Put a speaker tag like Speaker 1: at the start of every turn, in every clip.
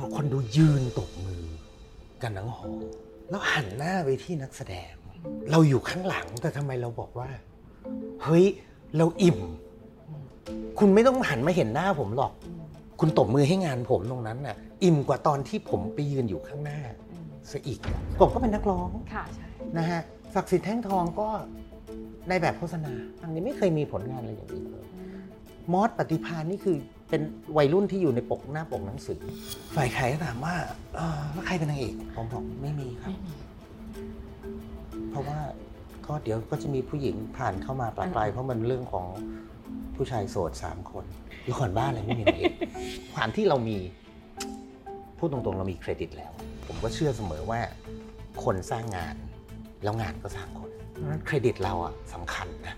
Speaker 1: บอกคนดูยืนตบมือ กันทั้งหอแล้วหันหน้าไปที่นักแสดง เราอยู่ข้างหลังแต่ทำไมเราบอกว่า เฮ้ย เราอิ่ม คุณไม่ต้องหันมาเห็นหน้าผมหรอก คุณตบมือให้งานผมตรงนั้นน่ะ อิ่มกว่าตอนที่ผมไปยืนอยู่ข้างหน้าซะอีกอะผมก็เป็นนักร้อง
Speaker 2: ค่ะใช่
Speaker 1: นะฮะศักดิ์สิทธิ์แท่งทองก็ในแบบโฆษณาอันนี้ไม่เคยมีผลงานอะไรอย่างนี้เลยมอสปฏิพานนี่คือ เป็นวัยรุ่นที่อยู่ในปกหน้าปกหนังสือ ฝ่ายขายก็ถามว่าเออแล้วใครเป็นนางเอกผมบอกไม่มีครับ
Speaker 2: ไม่มี
Speaker 1: เพราะว่าก็เดี๋ยวก็จะมีผู้หญิงผ่านเข้ามาปลาปลายเพราะมันเรื่องของผู้ชายโสดสามคนละครบ้านอะไรไม่มีนางเอกความที่เรามีพูดตรงๆเรามีเครดิตแล้ว ผมก็เชื่อเสมอว่า คนสร้างงาน แล้วงานก็สร้างคนเพราะฉะนั้นเครดิตเราอะสำคัญนะ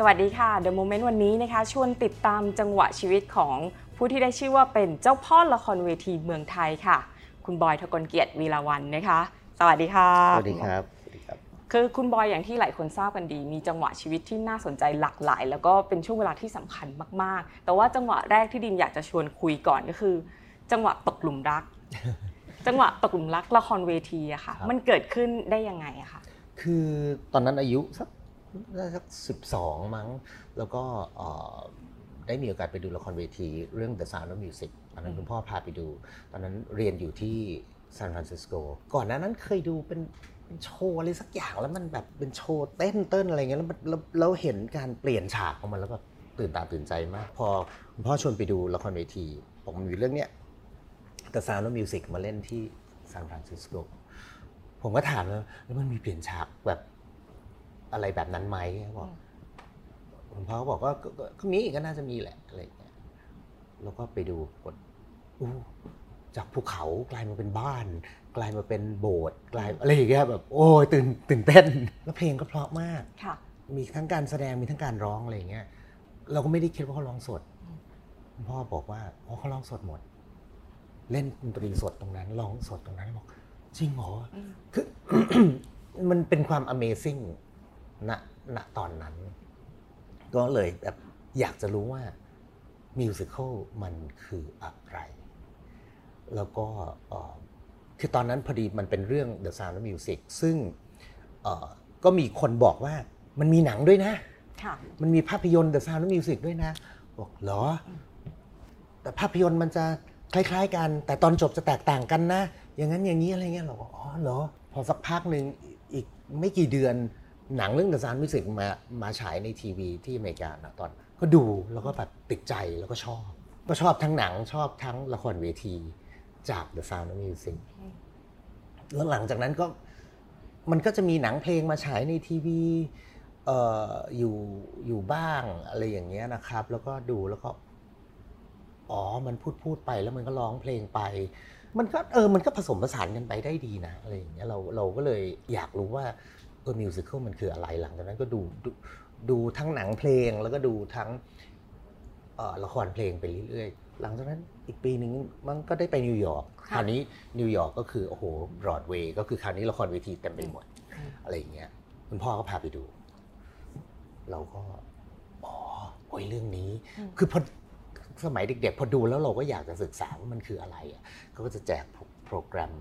Speaker 2: สวัสดีค่ะ The Moment วันนี้นะคะ ชวนติดตามจังหวะชีวิตของผู้ที่ได้ชื่อว่าเป็นเจ้าพ่อละครเวทีเมืองไทยค่ะ คุณบอยทกลเกียรติวีรวันนะคะ สวัสดีค่ะ
Speaker 1: สวัสดีครับสวัสดีครับ
Speaker 2: คือคุณบอยอย่างที่หลายคนทราบกันดี มีจังหวะชีวิตที่น่าสนใจหลากหลาย แล้วก็เป็นช่วงเวลาที่สำคัญมาก ๆ แต่ว่าจังหวะแรกที่ดิมอยากจะชวนคุยก่อนก็คือ จังหวะตกหลุมรัก จังหวะตกหลุมรักละครเวทีอะค่ะ
Speaker 1: ครับ
Speaker 2: มันเกิดขึ้นได้ยังไงอะคะ
Speaker 1: คือตอนนั้นอายุสัก น่าสักสิบสองมั้ง แล้วก็เอ่อได้มีโอกาสไปดูละครเวทีเรื่อง The Sound of Music ตอนนั้นคุณพ่อพาไปดู ตอนนั้นเรียนอยู่ที่ซานฟรานซิสโก ก่อนหน้านั้นเคยดูเป็นเป็นโชว์อะไรสักอย่างแล้วมันแบบเป็นโชว์เต้นเต้นอะไรเงี้ยแล้วมันเราเราเห็นการเปลี่ยนฉากของมันแล้วแบบตื่นตาตื่นใจมาก พอคุณพ่อชวนไปดูละครเวทีบอกมันมีเรื่องเนี้ย The Sound of Music มาเล่นที่ซานฟรานซิสโกผมก็ถามแล้วแล้วมันมีเปลี่ยนฉากแบบ อะไรแบบนั้นไหมบอกคุณพ่อก็บอกว่าก็ก็ก็มีก็น่าจะมีแหละอะไรอย่างเงี้ยแล้วก็ไปดูกดอู้จากภูเขากลายมาเป็นบ้าน กลายมาเป็นโบสถ์กลายอะไรอย่างเงี้ยแบบโอ้ยตื่นตื่นเต้น แล้วเพลงก็เพราะมาก
Speaker 2: ค่ะ
Speaker 1: มีทั้งการแสดงมีทั้งการร้องอะไรอย่างเงี้ยเราก็ไม่ได้คิดว่าเขาร้องสดคุณพ่อบอกว่าอ๋อเขาร้องสดหมด เล่นดนตรีสดตรงนั้นร้องสดตรงนั้นบอกจริงเหรออ
Speaker 2: ม
Speaker 1: คือมันเป็นความ Amazing ณณตอนนั้น ก็เลยแบบอยากจะรู้ว่ามิวสิควลมันคืออะไร แล้วก็เอ่อคือตอนนั้นพอดีมันเป็นเรื่อง The Sound of Music ซึ่งเอ่อก็มีคนบอกว่ามันมีหนังด้วยนะ
Speaker 2: ค่ะ
Speaker 1: มันมีภาพยนตร์ The Sound of Music ด้วยนะ บอกเหรอ แต่ภาพยนตร์มันจะคล้าย ๆ กัน แต่ตอนจบจะแตกต่างกันนะ อย่างนั้นอย่างนี้อะไรเงี้ยเราบอกอ๋อเหรอ พอสักพักหนึ่งอีกไม่กี่เดือน หนังเรื่อง The Sound of Music มามาฉายในทีวีที่อเมริกานะตอนก็ดูแล้วก็แบบติดใจแล้วก็ชอบ ก็ชอบทั้งหนังชอบทั้งละครเวทีจาก The Sound of Music แล้วหลังจากนั้นก็มันก็จะมีหนังเพลงมาฉายในทีวีอยู่อยู่บ้างอะไรอย่างเงี้ยนะครับ แล้วก็ดูแล้วก็อ๋อ มันพูดพูดไปแล้วมันก็ร้องเพลงไป มันก็เออ มันก็ผสมผสานกันไปได้ดีนะอะไรอย่างเงี้ยเราเราก็เลยอยากรู้ว่า เออมิวสิควลมันคืออะไรหลังจากนั้นก็ดูดูดูทั้งหนังเพลงแล้วก็ดูทั้งเอ่อละครเพลงไปเรื่อยๆ หลังจากนั้นอีกปีหนึ่งมันก็ได้ไปนิวยอร์ก
Speaker 2: ค่ะ
Speaker 1: คราวนี้นิวยอร์กก็คือโอ้โหบรอดเวย์ก็คือคราวนี้ละครเวทีเต็มไปหมด
Speaker 2: อืม
Speaker 1: อะไรอย่างเงี้ยคุณพ่อก็พาไปดู เราก็อ๋อโอ้ยเรื่องนี้
Speaker 2: อืม
Speaker 1: คือพอสมัยเด็กๆ พอดูแล้วเราก็อยากจะศึกษาว่ามันคืออะไรอะเขาก็จะแจกโปรแกรม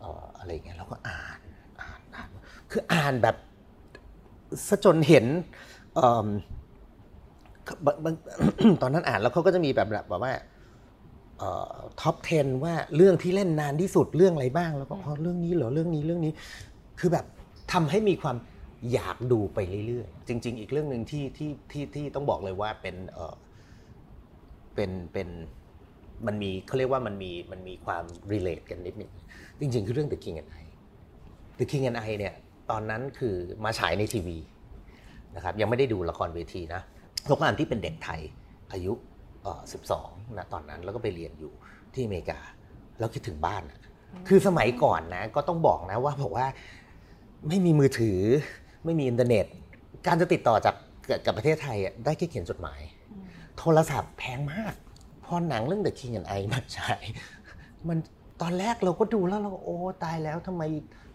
Speaker 1: เอ่ออะไรอย่างเงี้ยเราก็อ่านอ่านอ่าน คืออ่านแบบซะจนเห็นเอิ่มบางบางตอนนั้นอ่านแล้วเขาก็จะมีแบบแบบว่าท็อป 10 ว่าเรื่องที่เล่นนานที่สุดเรื่องอะไรบ้าง แล้วก็อ๋อเรื่องนี้เหรอเรื่องนี้เรื่องนี้ คือแบบทำให้มีความอยากดูไปเรื่อยๆ จริง ๆ อีกเรื่องหนึ่งที่ที่ที่ที่ต้องบอกเลยว่าเป็นเออเป็นเป็นมันมีเขาเรียกว่ามันมีมันมีความ relate กันนิดนึงจริง ๆ คือเรื่อง The King and I The King and I เนี่ย ตอนนั้นคือมาฉายในทีวีนะครับยังไม่ได้ดูละครเวทีนะทุกงานที่เป็นเด็กไทยอายุเอ่อ12นะตอนนั้นแล้วก็ไปเรียนอยู่ที่อเมริกา แล้วคิดถึงบ้านอะคือสมัยก่อนนะก็ต้องบอกนะว่าบอกว่าไม่มีมือถือไม่มีอินเทอร์เน็ต การจะติดต่อจากกับประเทศไทยได้แค่เขียนจดหมาย โทรศัพท์แพงมาก พอหนังเรื่อง The King and I มาฉายมันตอนแรกเราก็ดูแล้วเราก็โอ้ตายแล้วทำไม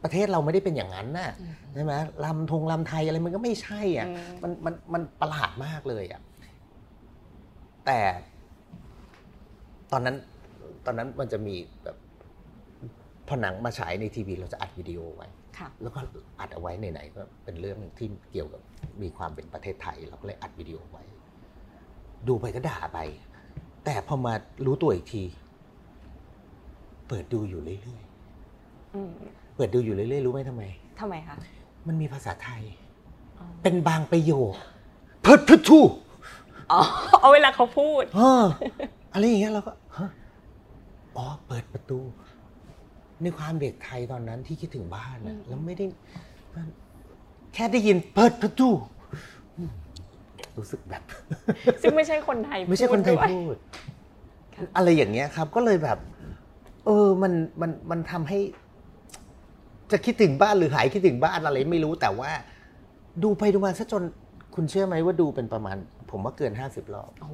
Speaker 1: ประเทศเราไม่ได้เป็นอย่างนั้นน่ะใช่ไหมลำทงลำไทยอะไรมันก็ไม่ใช่อะ
Speaker 2: อืม
Speaker 1: มันมันมันประหลาดมากเลยอะแต่ตอนนั้นตอนนั้นมันจะมีแบบพอหนังมาฉายในทีวีเราจะอัดวิดีโอไว้
Speaker 2: ค่ะ
Speaker 1: แล้วก็อัดเอาไว้ไหนๆก็เป็นเรื่องที่เกี่ยวกับมีความเป็นประเทศไทย เราก็เลยอัดวิดีโอไว้ ดูไปก็ด่าไป แต่พอมารู้ตัวอีกที เปิดดูอยู่เรื่อย
Speaker 2: อืม
Speaker 1: ๆ เปิดดูอยู่เรื่อยๆรู้ไหมทำไม
Speaker 2: ทำไมคะ
Speaker 1: มันมีภาษาไทย
Speaker 2: อ๋อ
Speaker 1: เป็นบางประโยคเพิดพดทู
Speaker 2: อ๋อ เอาเวลาเขาพูด
Speaker 1: เอออะไรอย่างเงี้ยเราก็ฮะอ๋อเปิดประตู ในความเด็กไทยตอนนั้นที่คิดถึงบ้านนะ
Speaker 2: อืม
Speaker 1: แล้วไม่ได้แค่ได้ยินเปิดประตูอืมรู้สึกแบบ
Speaker 2: ซึ่งไม่ใช่คนไทย
Speaker 1: ไม่ใช่คนไทย
Speaker 2: ด้วย
Speaker 1: พูด
Speaker 2: ค่ะ
Speaker 1: อะไรอย่างเงี้ยครับ ก็เลยแบบ เออมันมันมันทำให้ จะคิดถึงบ้านหรือหายคิดถึงบ้านอะไรไม่รู้แต่ว่า ดูไปดูมาซะจนคุณเชื่อไหมว่าดูเป็นประมาณ ผมว่าเกินห้าสิบรอบ
Speaker 2: โอ้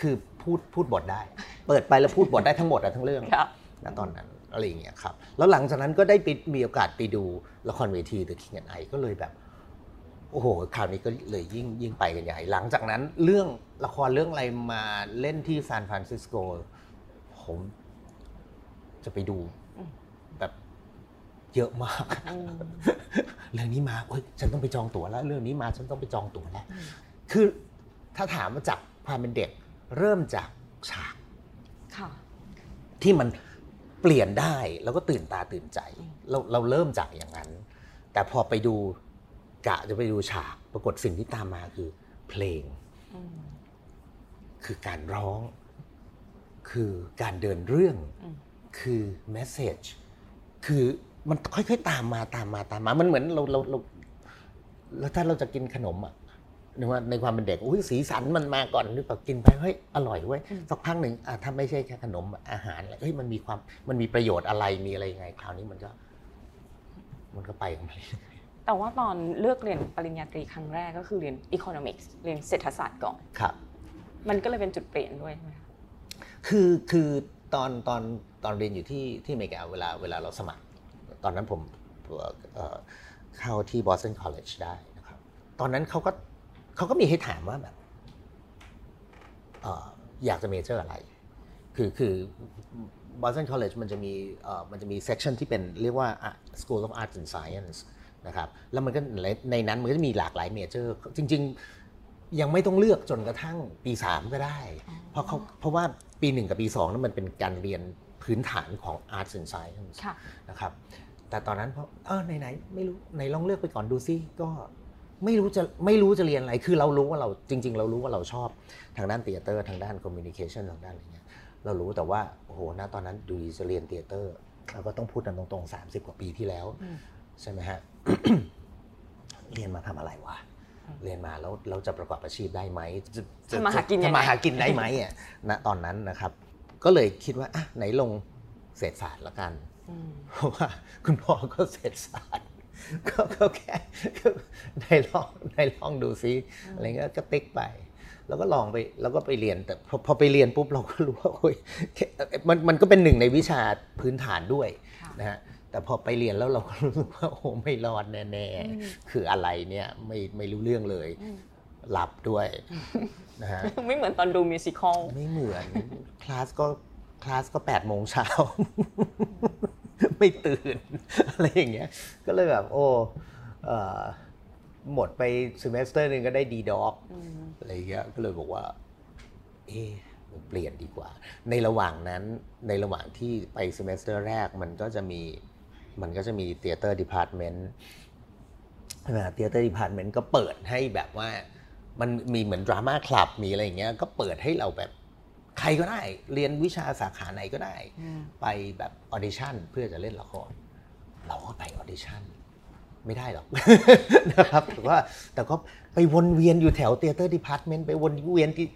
Speaker 1: คือพูดพูดบทได้ เปิดไปแล้วพูดบทได้ทั้งหมดอะทั้งเรื่อง
Speaker 2: ค่ะ
Speaker 1: ณตอนนั้นอะไรอย่างเงี้ยครับ แล้วหลังจากนั้นก็ได้ไปมีโอกาสไปดูละครเวที The King and I ก็เลยแบบ โอ้โหคราวนี้ก็เลยยิ่งยิ่งไปกันใหญ่ หลังจากนั้นเรื่องละครเรื่องอะไรมาเล่นที่ซานฟรานซิสโกผมจะไปดู
Speaker 2: อืม
Speaker 1: แบบ เยอะมาก
Speaker 2: อืม
Speaker 1: เรื่องนี้มาเอ้ยฉันต้องไปจองตั๋วแล้ว เรื่องนี้มาฉันต้องไปจองตั๋วแล้ว
Speaker 2: อืม
Speaker 1: คือถ้าถามมาจากความเป็นเด็ก เริ่มจากฉาก
Speaker 2: ค่ะ
Speaker 1: ที่มันเปลี่ยนได้แล้วก็ตื่นตาตื่นใจ
Speaker 2: อืม
Speaker 1: เราเราเริ่มจากอย่างนั้น แต่พอไปดูกะจะไปดูฉากปรากฏสิ่งที่ตามมาคือ เพลง
Speaker 2: อืม
Speaker 1: คือการร้อง คือการเดินเรื่อง
Speaker 2: อืม
Speaker 1: คือแมสเซจคือ มันค่อยๆตามมาตามมาตามมา มันเหมือนเราเราเราแล้วถ้าเราจะกินขนมอะนึกว่าในความเป็นเด็กอุ้ยสีสันมันมาก่อนหรือเปล่ากินไปเฮ้ยอร่อยเว้ย
Speaker 2: อืม
Speaker 1: สักพักหนึ่งอะถ้าไม่ใช่แค่ขนมอาหารอะไรเฮ้ยมันมีความมันมีประโยชน์อะไรมีอะไรยังไง คราวนี้มันก็ มันก็ไปของมัน
Speaker 2: แต่ว่าตอนเลือกเรียนปริญญาตรีครั้งแรกก็คือเรียน economics เรียนเศรษฐศาสตร์ก่อน
Speaker 1: ครับ
Speaker 2: มันก็เลยเป็นจุดเปลี่ยนด้วยใช่ไหมคะ
Speaker 1: คือคือตอนตอนตอนเรียนอยู่ที่ที่อเมริกาเวลาเวลาเราสมัคร ตอนนั้นผมเอ่อเข้าที่ Boston College ได้นะครับ ตอนนั้นเขาก็เขาก็มีให้ถามว่าแบบเอ่ออยากจะ major อะไร คือคือ Boston College มันจะมีเอ่อมันจะมี section ที่เป็นเรียกว่า Art- School of Arts and Science นะครับ แล้วมันก็ในในนั้นมันก็จะมีหลากหลาย major จริง ๆ ยังไม่ต้องเลือกจนกระทั่งปี 3 ก็ได้ เพราะเขาเพราะว่าปี 1 กับปี2นั้นมันเป็นการเรียนพื้นฐานของ Arts and Science
Speaker 2: ค่ะ
Speaker 1: นะครับ แต่ตอนนั้นเพราะเออไหนๆไม่รู้ไหนลองเลือกไปก่อนดูซิก็ไม่รู้จะไม่รู้จะเรียนอะไร คือเรารู้ว่าเราจริง ๆ เรารู้ว่าเราชอบทางด้าน theater ทางด้าน communication ทางด้านอะไรเงี้ยเรารู้แต่ว่าโอ้โหณตอนนั้นดูจะเรียน theater เราก็ต้องพูดกันตรงๆ 30 กว่าปีที่แล้ว
Speaker 2: อืม
Speaker 1: ใช่ไหมฮะ เรียนมาทำอะไรวะ
Speaker 2: อืม
Speaker 1: เรียนมาแล้วเราจะประกอบอาชีพได้ไหมจะจะ
Speaker 2: ทำมาหากินยังไง
Speaker 1: ทำมาหากินได้ไหมอะณตอนนั้นนะครับ ก็เลยคิดว่าอะไหนลงเศรษฐศาสตร์ละกัน
Speaker 2: อืม
Speaker 1: เพราะว่าคุณพ่อก็เศรษฐศาสตร์ก็ก็แค่ก็ในลองในลองดูซิอะไรเงี้ยก็ติ๊กไป แล้วก็ลองไปแล้วก็ไปเรียนแต่พอพอไปเรียนปุ๊บเราก็รู้ว่าโอ้ยแค่มันมันก็เป็นหนึ่งในวิชาพื้นฐานด้วย
Speaker 2: ค่ะ
Speaker 1: นะฮะแต่พอไปเรียนแล้วเราก็รู้สึกว่าโอ้ไม่รอดแน่
Speaker 2: อืม
Speaker 1: ๆคืออะไรเนี่ยไม่ไม่รู้เรื่องเลย
Speaker 2: อืม
Speaker 1: หลับด้วยนะฮะ
Speaker 2: ไม่เหมือนตอนดูมิวสิควล
Speaker 1: ไม่เหมือนคลาสก็คลาสก็แปดโมงเช้า ไม่ตื่น อะไรอย่างเงี้ย ก็เลยแบบโอ้เอ่อหมดไปซ m เมสเตอร์หนึ่งก็ได้ D dog อะไรอย่างเงี้ย ก็เลยบอกว่า เอ๊ะมันเปลี่ยนดีกว่า ในระหว่างนั้น ในระหว่างที่ไปซ m เมสเตอร์แรกมันก็จะมี มันก็จะมี theater department theater department ก็เปิดให้แบบว่า มันมีเหมือน drama club มีอะไรอย่างเงี้ย ก็เปิดให้เราแบบ ใครก็ได้เรียนวิชาสาขาไหนก็ได้ ไปแบบ audition เพื่อจะเล่นละครเราก็ไป audition ไม่ได้หรอกนะครับแต่ว่าแต่ก็ไปวนเวียนอยู่แถว theater department ไปวนเวียนที่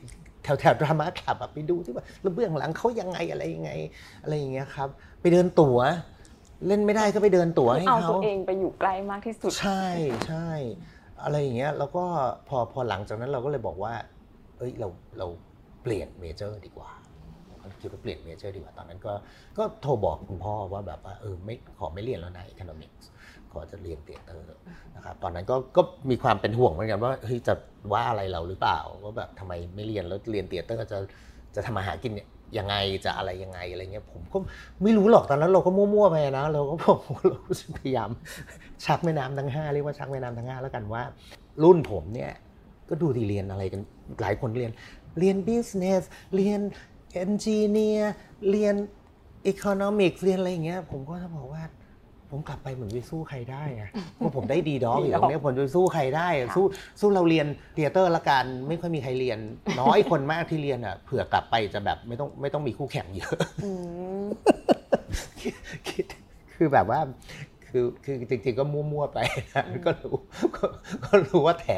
Speaker 1: แถวแถว drama club อะไปดูที่ว่าแล้วเบื้องหลังเขายังไงอะไรยังไง อะไรอย่างเงี้ยครับ ไปเดินตั๋ว เล่นไม่ได้ก็ไปเดินตั๋วให้
Speaker 2: เอา
Speaker 1: เขา
Speaker 2: ตัวเองไปอยู่ใกล้มากที่สุด
Speaker 1: ใช่ใช่อะไรอย่างเงี้ยแล้วก็พอพอหลังจากนั้นเราก็เลยบอกว่า เอ้ยเราเรา เปลี่ยน major ดีกว่าคิดว่าเปลี่ยน major ดีกว่าตอนนั้นก็ก็โทรบอกคุณพ่อว่าแบบว่าเออไม่ขอไม่เรียนแล้วนะ economics ขขอจะเรียน theater นะครับตอนนั้นก็ก็มีความเป็นห่วงเหมือนกันว่าเฮ้ยจะว่าอะไรเราหรือเปล่าว่าแบบทำไมไม่เรียนแล้วเรียน theater จะจะทำมาหากินยังไงจะอะไรยังไงอะไรเงี้ยผมก็ไม่รู้หรอกตอนนั้นเราก็มั่วๆไปนะเราก็บอกเราก็พยายามชักแม่น้ำทั้งห้าเรียกว่าชักแม่น้ำทั้งห้าแล้วกันว่า รุ่นผมเนี่ยก็ดูที่เรียนอะไรกันหลายคนเรียน เรียน business เรียน engineer เรียน economics เรียนอะไรอย่างเงี้ย ผมก็จะบอกว่าผมกลับไปเหมือนไปสู้ใครได้อะว่าผมได้ D dog อยู่ตรงเนี้ยผมจะไปสู้ใครได้อะสู้สู้เราเรียน theater ละกันไม่ค่อยมีใครเรียน น้อยคนมากที่เรียนอะเผื่อกลับไปจะแบบไม่ต้องไม่ต้องมีคู่แข่งเยอะ
Speaker 2: อืม
Speaker 1: คิดคือแบบว่า คือคือจริงๆก็มั่วๆไปนะก็รู้ก็ก็รู้ว่าแถ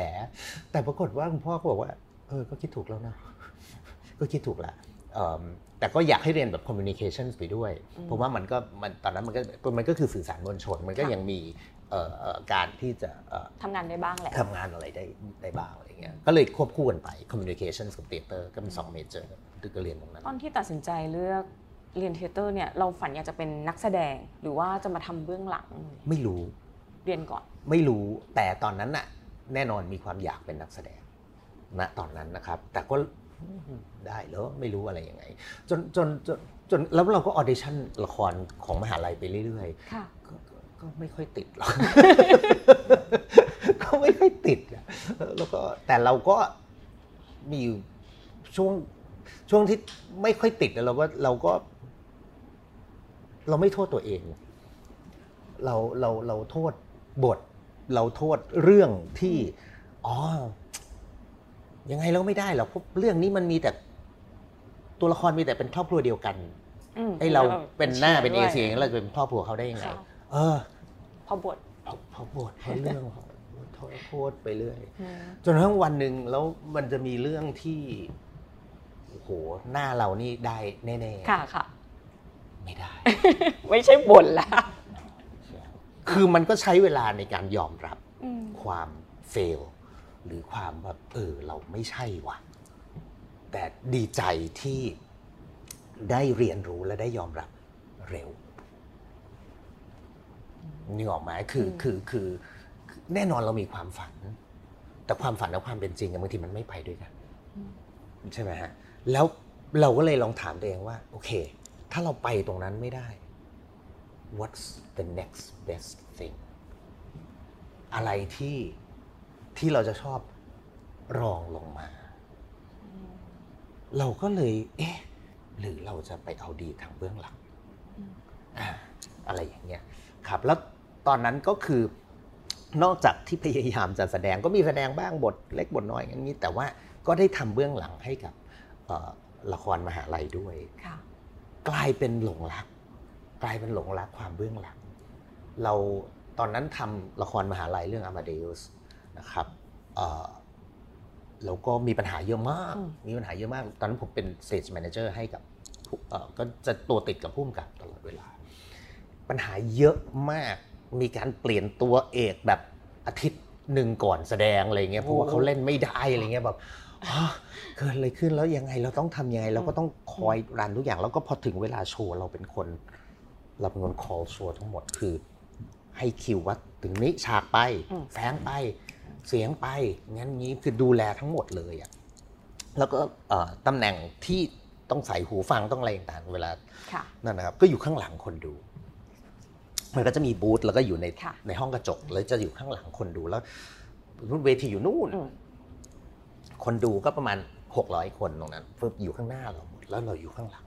Speaker 1: แต่ปรากฏว่าคุณพ่อก็บอกว่า เออ ก็คิดถูกแล้วนะ ก็คิดถูกละเอิ่มแต่ก็อยากให้เรียนแบบ communication ไปด้วย เพราะว่ามันก็มันตอนนั้นมันก็มันก็คือสื่อสารมวลชน มันก็ยังมีเอ่อเอ่อการที่จะเอ่อ
Speaker 2: ทำงานได้บ้างแหละ
Speaker 1: ทำงานอะไรได้ได้บ้างอะไรเงี้ย ก็เลยควบคู่กันไป communication กับ theater ก็เป็นสองเมเจอร์ก็เรียนตรงนั้น
Speaker 2: ตอนที่ตัดสินใจเลือกเรียนเทเตอร์เนี่ยเราฝันอยากจะเป็นนักแสดงหรือว่าจะมาทำเบื้องหลัง
Speaker 1: ไม่รู้
Speaker 2: เรียนก่อน
Speaker 1: ไม่รู้แต่ตอนนั้นน่ะแน่นอนมีความอยากเป็นนักแสดง ณตอนนั้นนะครับ แต่ก็ได้แล้วไม่รู้อะไรยังไง จนจนจนจนแล้วเราก็ออเดชั่นละครของมหาลัยไปเรื่อย
Speaker 2: ค่ะ
Speaker 1: ๆก็ก็ก็ไม่ค่อยติดหรอกก็ไม่ค่อยติดอะแล้วก็แต่เราก็มีอยู่ช่วงช่วงที่ไม่ค่อยติดอะเราก็เราก็ เราไม่โทษตัวเอง เราเราเราโทษบท เราโทษเรื่องที่อ๋อ ยังไงเราไม่ได้หรอกเพราะเรื่องนี้มันมีแต่ตัวละครมีแต่เป็นครอบครัวเดียวกัน
Speaker 2: อืม
Speaker 1: ไอ้เราเป็นหน้าเป็นเอ
Speaker 2: ด้วย
Speaker 1: เชียเราจะเป็นครอบครัวเขาได้ยังไง
Speaker 2: ค่ะ
Speaker 1: เออ
Speaker 2: พอบท
Speaker 1: เพราะเพราะบทเพราะเรื่องเขาโทษโทษไปเรื่อย
Speaker 2: อืม
Speaker 1: จนกระทั่งวันหนึ่งแล้วมันจะมีเรื่องที่โอ้โหหน้าเรานี่ได้แน่ๆ
Speaker 2: ค่ะค่ะ
Speaker 1: ไม่ได้
Speaker 2: ไม่ใช่บทละ
Speaker 1: คือมันก็ใช้เวลาในการยอมรับ
Speaker 2: อืม
Speaker 1: ความเฟล หรือความแบบเออเราไม่ใช่ว่ะ แต่ดีใจที่ได้เรียนรู้และได้ยอมรับเร็วนึกออกไหมคือคือคือคือแน่นอนเรามีความฝัน แต่ความฝันและความเป็นจริงอะบางทีมันไม่ไปด้วยกันใช่ไหมฮะแล้วเราก็เลยลองถามตัวเองว่า โอเค ถ้าเราไปตรงนั้นไม่ได้ what's the next best thing อะไรที่ ที่เราจะชอบรองลงมา เราก็เลย เอ๊ะ หรือเราจะไปเอาดีทางเบื้องหลังอ่าอะไรอย่างเงี้ยครับ แล้วตอนนั้นก็คือนอกจากที่พยายามจะแสดงก็มีแสดงบ้างบทเล็กบทน้อยอย่างนี้ แต่ว่าก็ได้ทำเบื้องหลังให้กับเอ่อละครมหาลัยด้วย
Speaker 2: ค่ะ
Speaker 1: กลายเป็นหลงรัก กลายเป็นหลงรักความเบื้องหลัง เราตอนนั้นทำละครมหาลัยเรื่อง Amadeus นะครับเอ่อแล้วก็มีปัญหาเยอะมาก
Speaker 2: อืม
Speaker 1: มีปัญหาเยอะมาก ตอนนั้นผมเป็น stage manager ให้กับผู้เอ่อก็จะตัวติดกับผู้กำกับตลอดเวลา ปัญหาเยอะมาก มีการเปลี่ยนตัวเอกแบบอาทิตย์หนึ่งก่อนแสดงอะไรเงี้ย เพราะว่าเขาเล่นไม่ได้อะไรเงี้ยแบบฮะเกิดอะไรขึ้นแล้วยังไงเราต้องทำยังไง เราก็ต้องคอยรันทุกอย่าง แล้วก็พอถึงเวลาโชว์เราเป็นคน เราเป็นคน call โชว์ทั้งหมดคือ ให้คิวว่าถึงนี้ฉากไป
Speaker 2: อืม
Speaker 1: แฝงไป เสียงไปงั้นงี้คือดูแลทั้งหมดเลยอะแล้วก็เอ่อตำแหน่งที่ต้องใส่หูฟังต้องอะไรต่างๆเวลา
Speaker 2: ค่ะ
Speaker 1: นั่นนะครับ ก็อยู่ข้างหลังคนดู มันก็จะมีบูธแล้วก็อยู่ใน
Speaker 2: ค่ะ
Speaker 1: ในห้องกระจก แล้วจะอยู่ข้างหลังคนดูแล้วเวทีอยู่นู่น
Speaker 2: อืม
Speaker 1: คนดูก็ประมาณหกร้อยคนตรงนั้นฟึบอยู่ข้างหน้าเราหมดแล้วเราอยู่ข้างหลัง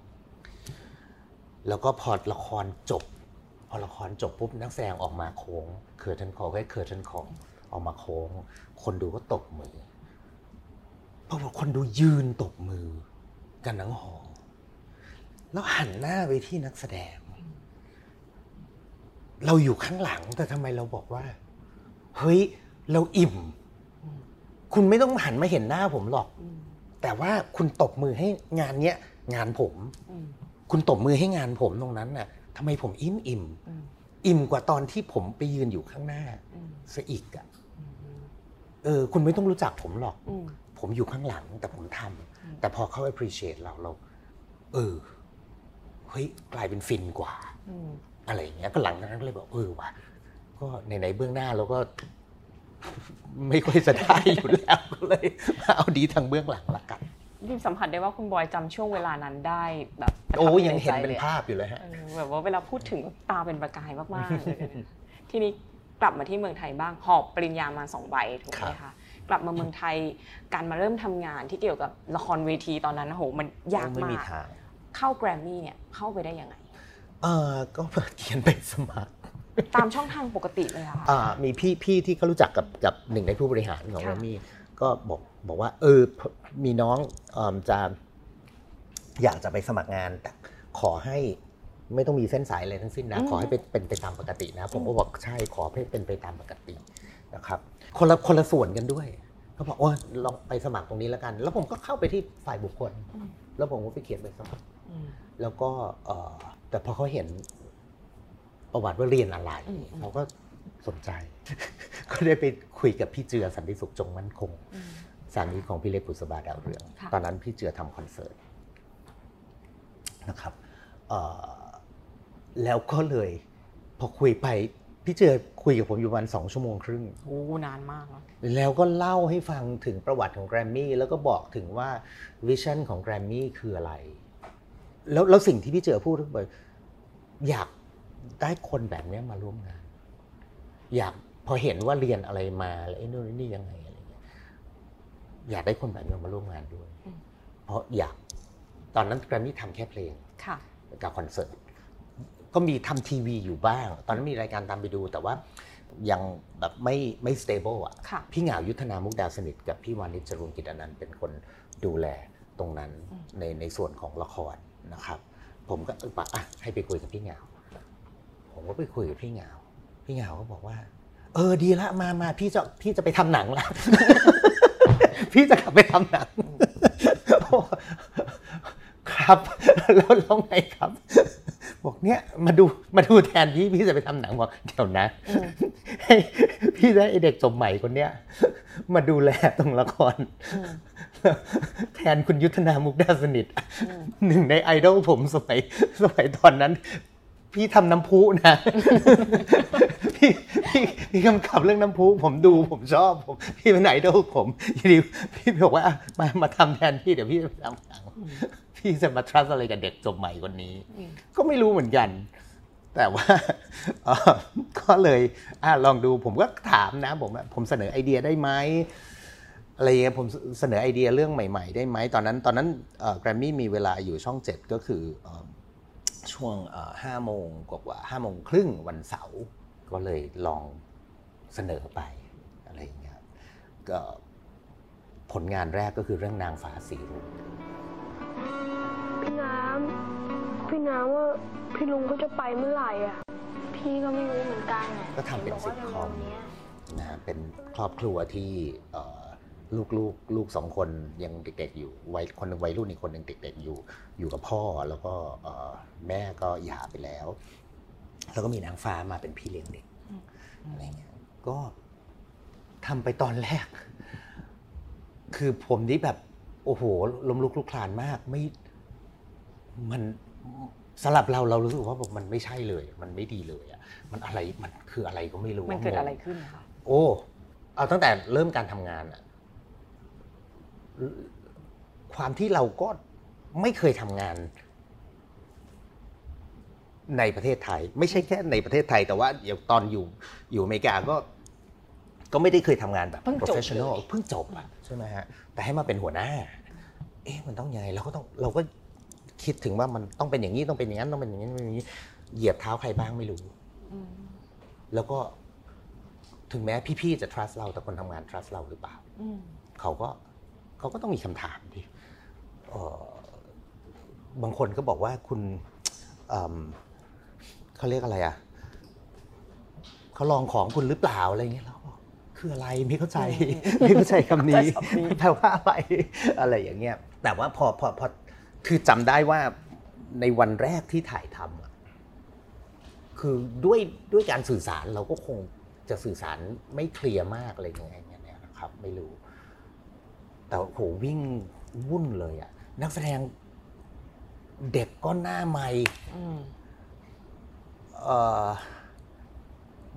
Speaker 1: แล้วก็พอละครจบ พอละครจบปุ๊บนักแสดงออกมาโค้ง curtain call ให้ curtain call ออกมาโค้ง คนดูก็ตบมือพอบอกคนดูยืนตบมือ กันทั้งหอแล้วหันหน้าไปที่นักแสดง เราอยู่ข้างหลังแต่ทำไมเราบอกว่า เฮ้ย เราอิ่ม คุณไม่ต้องหันมาเห็นหน้าผมหรอก แต่ว่าคุณตบมือให้งานเนี้ย งานผม คุณตบมือให้งานผมตรงนั้นน่ะทำไมผมอิ่มอิ่ม
Speaker 2: อิ่ม
Speaker 1: กว่าตอนที่ผมไปยืนอยู่ข้างหน้า ซะอีกอะเออคุณไม่ต้องรู้จักผมหรอก
Speaker 2: อืม
Speaker 1: ผมอยู่ข้างหลังแต่ผมทำ
Speaker 2: อืม
Speaker 1: แต่พอเขา appreciate เราเราเออเฮ้ยกลายเป็นฟินกว่า
Speaker 2: อืม
Speaker 1: อะไรอย่างเงี้ยก็หลังจากนั้นก็เลยบอกเออว่ะก็ไหนๆเบื้องหน้าเราก็ ไม่ค่อยจะได้อยู่แล้วก็เลยมาเอาดีทางเบื้องหลังละกัน
Speaker 2: ดิมสัมผัสได้ว่าคุณบอยจำช่วงเวลานั้นได้แบบประทับ
Speaker 1: โอ้
Speaker 2: ใจ
Speaker 1: ยังเห็นเป็น
Speaker 2: ลยอะ
Speaker 1: ภาพอยู่เลยฮะ
Speaker 2: เออแบบว่าเวลาพูดถึงตาเป็นประกายมากๆเลยทีนี้ กลับมาที่เมืองไทยบ้างหอบปริญญามาสองใบถูกไหมคะกลับมาเมืองไทยการมาเริ่มทำงานที่เกี่ยวกับละครเวทีตอนนั้นโอ้โหมันยาก
Speaker 1: ไม่
Speaker 2: มา
Speaker 1: มี
Speaker 2: ก
Speaker 1: ทาง
Speaker 2: เข้าแกรมมี่เนี่ยเข้าไปได้ยังไง
Speaker 1: เออก็เขียนไปสมัคร
Speaker 2: ตามช่องทางปกติเลยอะค่ะ
Speaker 1: อ่ามีพี่พี่ที่เขารู้จักกับกับหนึ่งในผู้บริหารของ
Speaker 2: ค่ะ
Speaker 1: แรมมี่ก็บอกบอกว่าเออมีน้องเอมจะอยากจะไปสมัครงานแต่ขอให้ ไม่ต้องมีเส้นสายอะไรทั้งสิ้นนะ ขอให้เป็นเป็นไปตามปกตินะ ผมก็บอกใช่ขอให้เป็นไปตามปกตินะครับคนละคนละส่วนกันด้วยเขาบอกโอ้ยลองไปสมัครตรงนี้แล้วกัน แล้วผมก็เข้าไปที่ฝ่ายบุคคล แล้วผมก็ไปเขียนไปสมัคร
Speaker 2: อืม
Speaker 1: แล้วก็เอ่อแต่พอเขาเห็นประวัติว่าเรียนอะไร
Speaker 2: อืมอืม
Speaker 1: เขาก็สนใจ ก็ได้ไปคุยกับพี่เจือสันติสุขจงมั่นคง
Speaker 2: อืม
Speaker 1: สามีของพี่เล็กบุษบาดาวเรือง
Speaker 2: ค่ะ
Speaker 1: ตอนนั้นพี่เจือทำคอนเสิร์ตนะครับเอ่อ แล้วก็เลย พอคุยไปพี่เจือคุยกับผมอยู่ประมาณสองชั่วโมงครึ่ง
Speaker 2: โอ้นานมากแล้ว
Speaker 1: แล้วก็เล่าให้ฟังถึงประวัติของแกรมมี่แล้วก็บอกถึงว่าวิชั่นของแกรมมี่คืออะไร แล้วแล้วสิ่งที่พี่เจอพูดทุกบ่อยอยากได้คนแบบเนี้ยมาร่วมงาน อยากพอเห็นว่าเรียนอะไรมาแล้วไอ้นู่นไอ้นี่ยังไงอะไรเงี้ยอยากได้คนแบบนี้มาร่วมงานด้วย
Speaker 2: อืม
Speaker 1: เพราะอยากตอนนั้นแกรมมี่ทำแค่เพลง
Speaker 2: ค่ะ
Speaker 1: กับคอนเสิร์ต ก็มีทำทีวีอยู่บ้าง ตอนนั้นมีรายการตามไปดูแต่ว่ายังแบบไม่ไม่ stable อะ
Speaker 2: ค่ะ
Speaker 1: พี่เหงายุทธนามุกดาสนิทกับพี่วานิชจรุงกิจอนันต์เป็นคนดูแลตรงนั้น
Speaker 2: อืม
Speaker 1: ในในส่วนของละครนะครับ ผมก็เออปะอะให้ไปคุยกับพี่เหงาผมก็ไปคุยกับพี่เหงาพี่เหงาก็บอกว่า เออดีละมามาพี่จะพี่จะไปทำหนังละพี่จะกลับไปทำหนังครับ แล้วแล้วไงครับ บอกเนี่ยมาดูมาดูแทนพี่พี่จะไปทำหนังบอกเดี๋ยวนะ
Speaker 2: อืม
Speaker 1: ให้พี่ได้ไอเด็กจบใหม่คนเนี้ยมาดูแลตรงละคร
Speaker 2: อืม
Speaker 1: แทนคุณยุทธนามุกดาสนิท
Speaker 2: อืม
Speaker 1: หนึ่งในไอดอลผมสมัยสมัยตอนนั้น พี่ทำน้ำพุนะพี่พี่พี่กำกับเรื่องน้ำพุผมดูผมชอบผมพี่เป็นไอดอลผมอยีดีพี่บอกว่าอะมามาทำแทนพี่เดี๋ยวพี่จะไปทำหนัง พี่จะมา trust อะไรกับเด็กจบใหม่คนนี้
Speaker 2: อืม
Speaker 1: ก็ไม่รู้เหมือนกัน แต่ว่าเอ่อก็เลยอะลองดูผมก็ถามนะผมว่าผมเสนอไอเดียได้ไหมอะไรเงี้ยผมเสนอไอเดียเรื่องใหม่ ๆ ได้ไหมตอนนั้น ตอนนั้นแกรมมี่มีเวลาอยู่ช่องเจ็ดก็คือเอ่อช่วงห้าโมงกว่าห้าโมงครึ่งวันเสาร์ก็เลยลองเสนอไปอะไรอย่างเงี้ยก็ผลงานแรกก็คือเรื่องนางฟ้าสีรุ้ง
Speaker 3: พี่ น้ำ พี่น้ำว่าพี่ลุงเขาจะไปเมื่อไหร่อะ พี่ก็ไม่รู้เหมือนกันอะ
Speaker 1: ก็ทำเป็น
Speaker 3: ห็บอกว่า
Speaker 1: ซิทคอม
Speaker 3: เร็วๆเนี้ย
Speaker 1: นะฮะเป็นครอบครัวที่เอ่อลูกลูกลูกสองคนยังเด็กๆอยู่วัยคนหนึ่งวัยรุ่นอีกคนหนึ่งเด็กๆอยู่อยู่กับพ่อแล้วก็เอ่อแม่ก็หย่าไปแล้ว แล้วก็มีนางฟ้ามาเป็นพี่เลี้ยงเด็กอะไรเงี้ยก็ทำไปตอนแรก คือผมนี่แบบ โอ้โหล้มลุกคลุกคลานมาก ไม่ มันสำหรับเราเรารู้สึกว่าแบบมันไม่ใช่เลย มันไม่ดีเลยอะมันอะไรมันคืออะไรก็ไม่รู้
Speaker 2: มัน
Speaker 1: ว่าง
Speaker 2: เกิด
Speaker 1: ง
Speaker 2: อะไรขึ้นนะคะ
Speaker 1: โอ้เอาตั้งแต่เริ่มการทำงานอะความที่เราก็ไม่เคยทำงาน ในประเทศไทย ไม่ใช่แค่ในประเทศไทย แต่ว่าอย่างตอนอยู่อยู่อเมริกาก็ ก็ไม่ได้เคยทำงานแบบ
Speaker 2: เพิ่งจบ
Speaker 1: professional
Speaker 2: เลย
Speaker 1: เพิ่งจบอะใช่ไหมฮะแต่ให้มาเป็นหัวหน้า เอ๊ะมันต้องยังไงเราก็ต้องเราก็ คิดถึงว่ามันต้องเป็นอย่างนี้ต้องเป็นอย่างนั้นต้องเป็นอย่างนี้ต้องเป็นอย่างนี้ เหยียบเท้าใครบ้างไม่รู้
Speaker 2: อืม
Speaker 1: แล้วก็ถึงแม้พี่ๆจะ trust เราแต่คนทำงาน trust เราหรือเปล่า
Speaker 2: อืม
Speaker 1: เขาก็เขาก็ต้องมีคำถามดิเอ่อบางคนก็บอกว่าคุณเอิ่มเขาเรียกอะไรอะเขาลองของคุณหรือเปล่าอะไรเงี้ยเราบอกคืออะไรไม่เข้าใจไม่เข้าใจคำนี้
Speaker 2: เข้าใจคำนี้
Speaker 1: แปลว่าอะไรอะไรอย่างเงี้ยแต่ว่าพอพอพอ คือจำได้ว่าในวันแรกที่ถ่ายทำอะคือด้วยด้วยการสื่อสารเราก็คงจะสื่อสารไม่เคลียร์มากอะไรอย่างเงี้ยนะครับ ไม่รู้ แต่โหวิ่งวุ่นเลยอะนักแสดงเด็กก็หน้าใหม่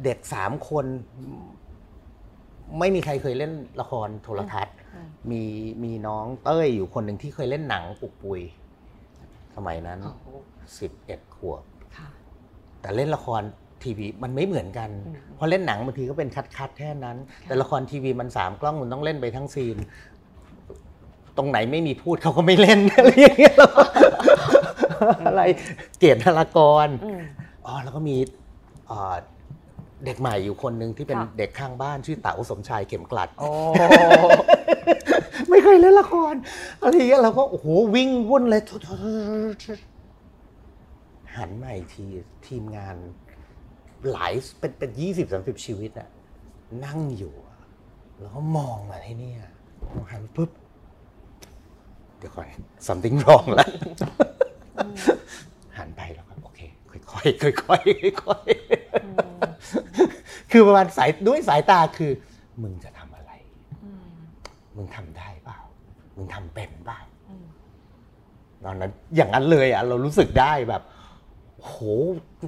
Speaker 1: เด็กสามคน ไม่มีใครเคยเล่นละครโทรทัศน์
Speaker 2: ม
Speaker 1: มีมีน้องเต้ยอยู่คนหนึ่งที่เคยเล่นหนังปุกปุย สมัยนั้น
Speaker 2: โอ้โห
Speaker 1: สิบเอ็ดขวบ
Speaker 2: ค่ะ
Speaker 1: แต่เล่นละครทีวีมันไม่เหมือนกัน
Speaker 2: อืม
Speaker 1: เพราะเล่นหนังบางทีก็เป็นคัดคัดๆแค่นั้น แต่ละครทีวีมันสามกล้องมันต้องเล่นไปทั้งซีน ตรงไหนไม่มีพูดเขาก็ไม่เล่นอะไรอย่างเงี้ยแล้วก็อะไรเกียรตินารากร
Speaker 2: อืม
Speaker 1: อ๋อแล้วก็มี เอ่อเด็กใหม่อยู่คนหนึ่งที่เป็น
Speaker 2: ค่ะ
Speaker 1: เด็กข้างบ้านชื่อเต๋าสมชายเข็มกลัด
Speaker 2: โอ้
Speaker 1: ไม่เคยเล่นละครอะไรอย่างเงี้ยเราก็โอ้โหวิ่งวุ่นเลยหันมาอีกทีทีมงานหลายเป็นเป็นยี่สิบสามสิบชีวิตอะนั่งอยู่อะแล้วก็มองมาที่เนี่ยมองหันปุ๊บ เดี๋ยวก่อน something wrong แล้ว หันไปแล้วก็โอเคค่อยๆค่อยๆค่อยๆคือประมาณสายด้วยสายตาคือ มึงจะทำอะไร
Speaker 2: อืม
Speaker 1: มึงทำได้เปล่า มึงทำเป็นเปล่า
Speaker 2: อืม
Speaker 1: ตอนนั้น อย่างนั้นเลยอะเรารู้สึกได้แบบโห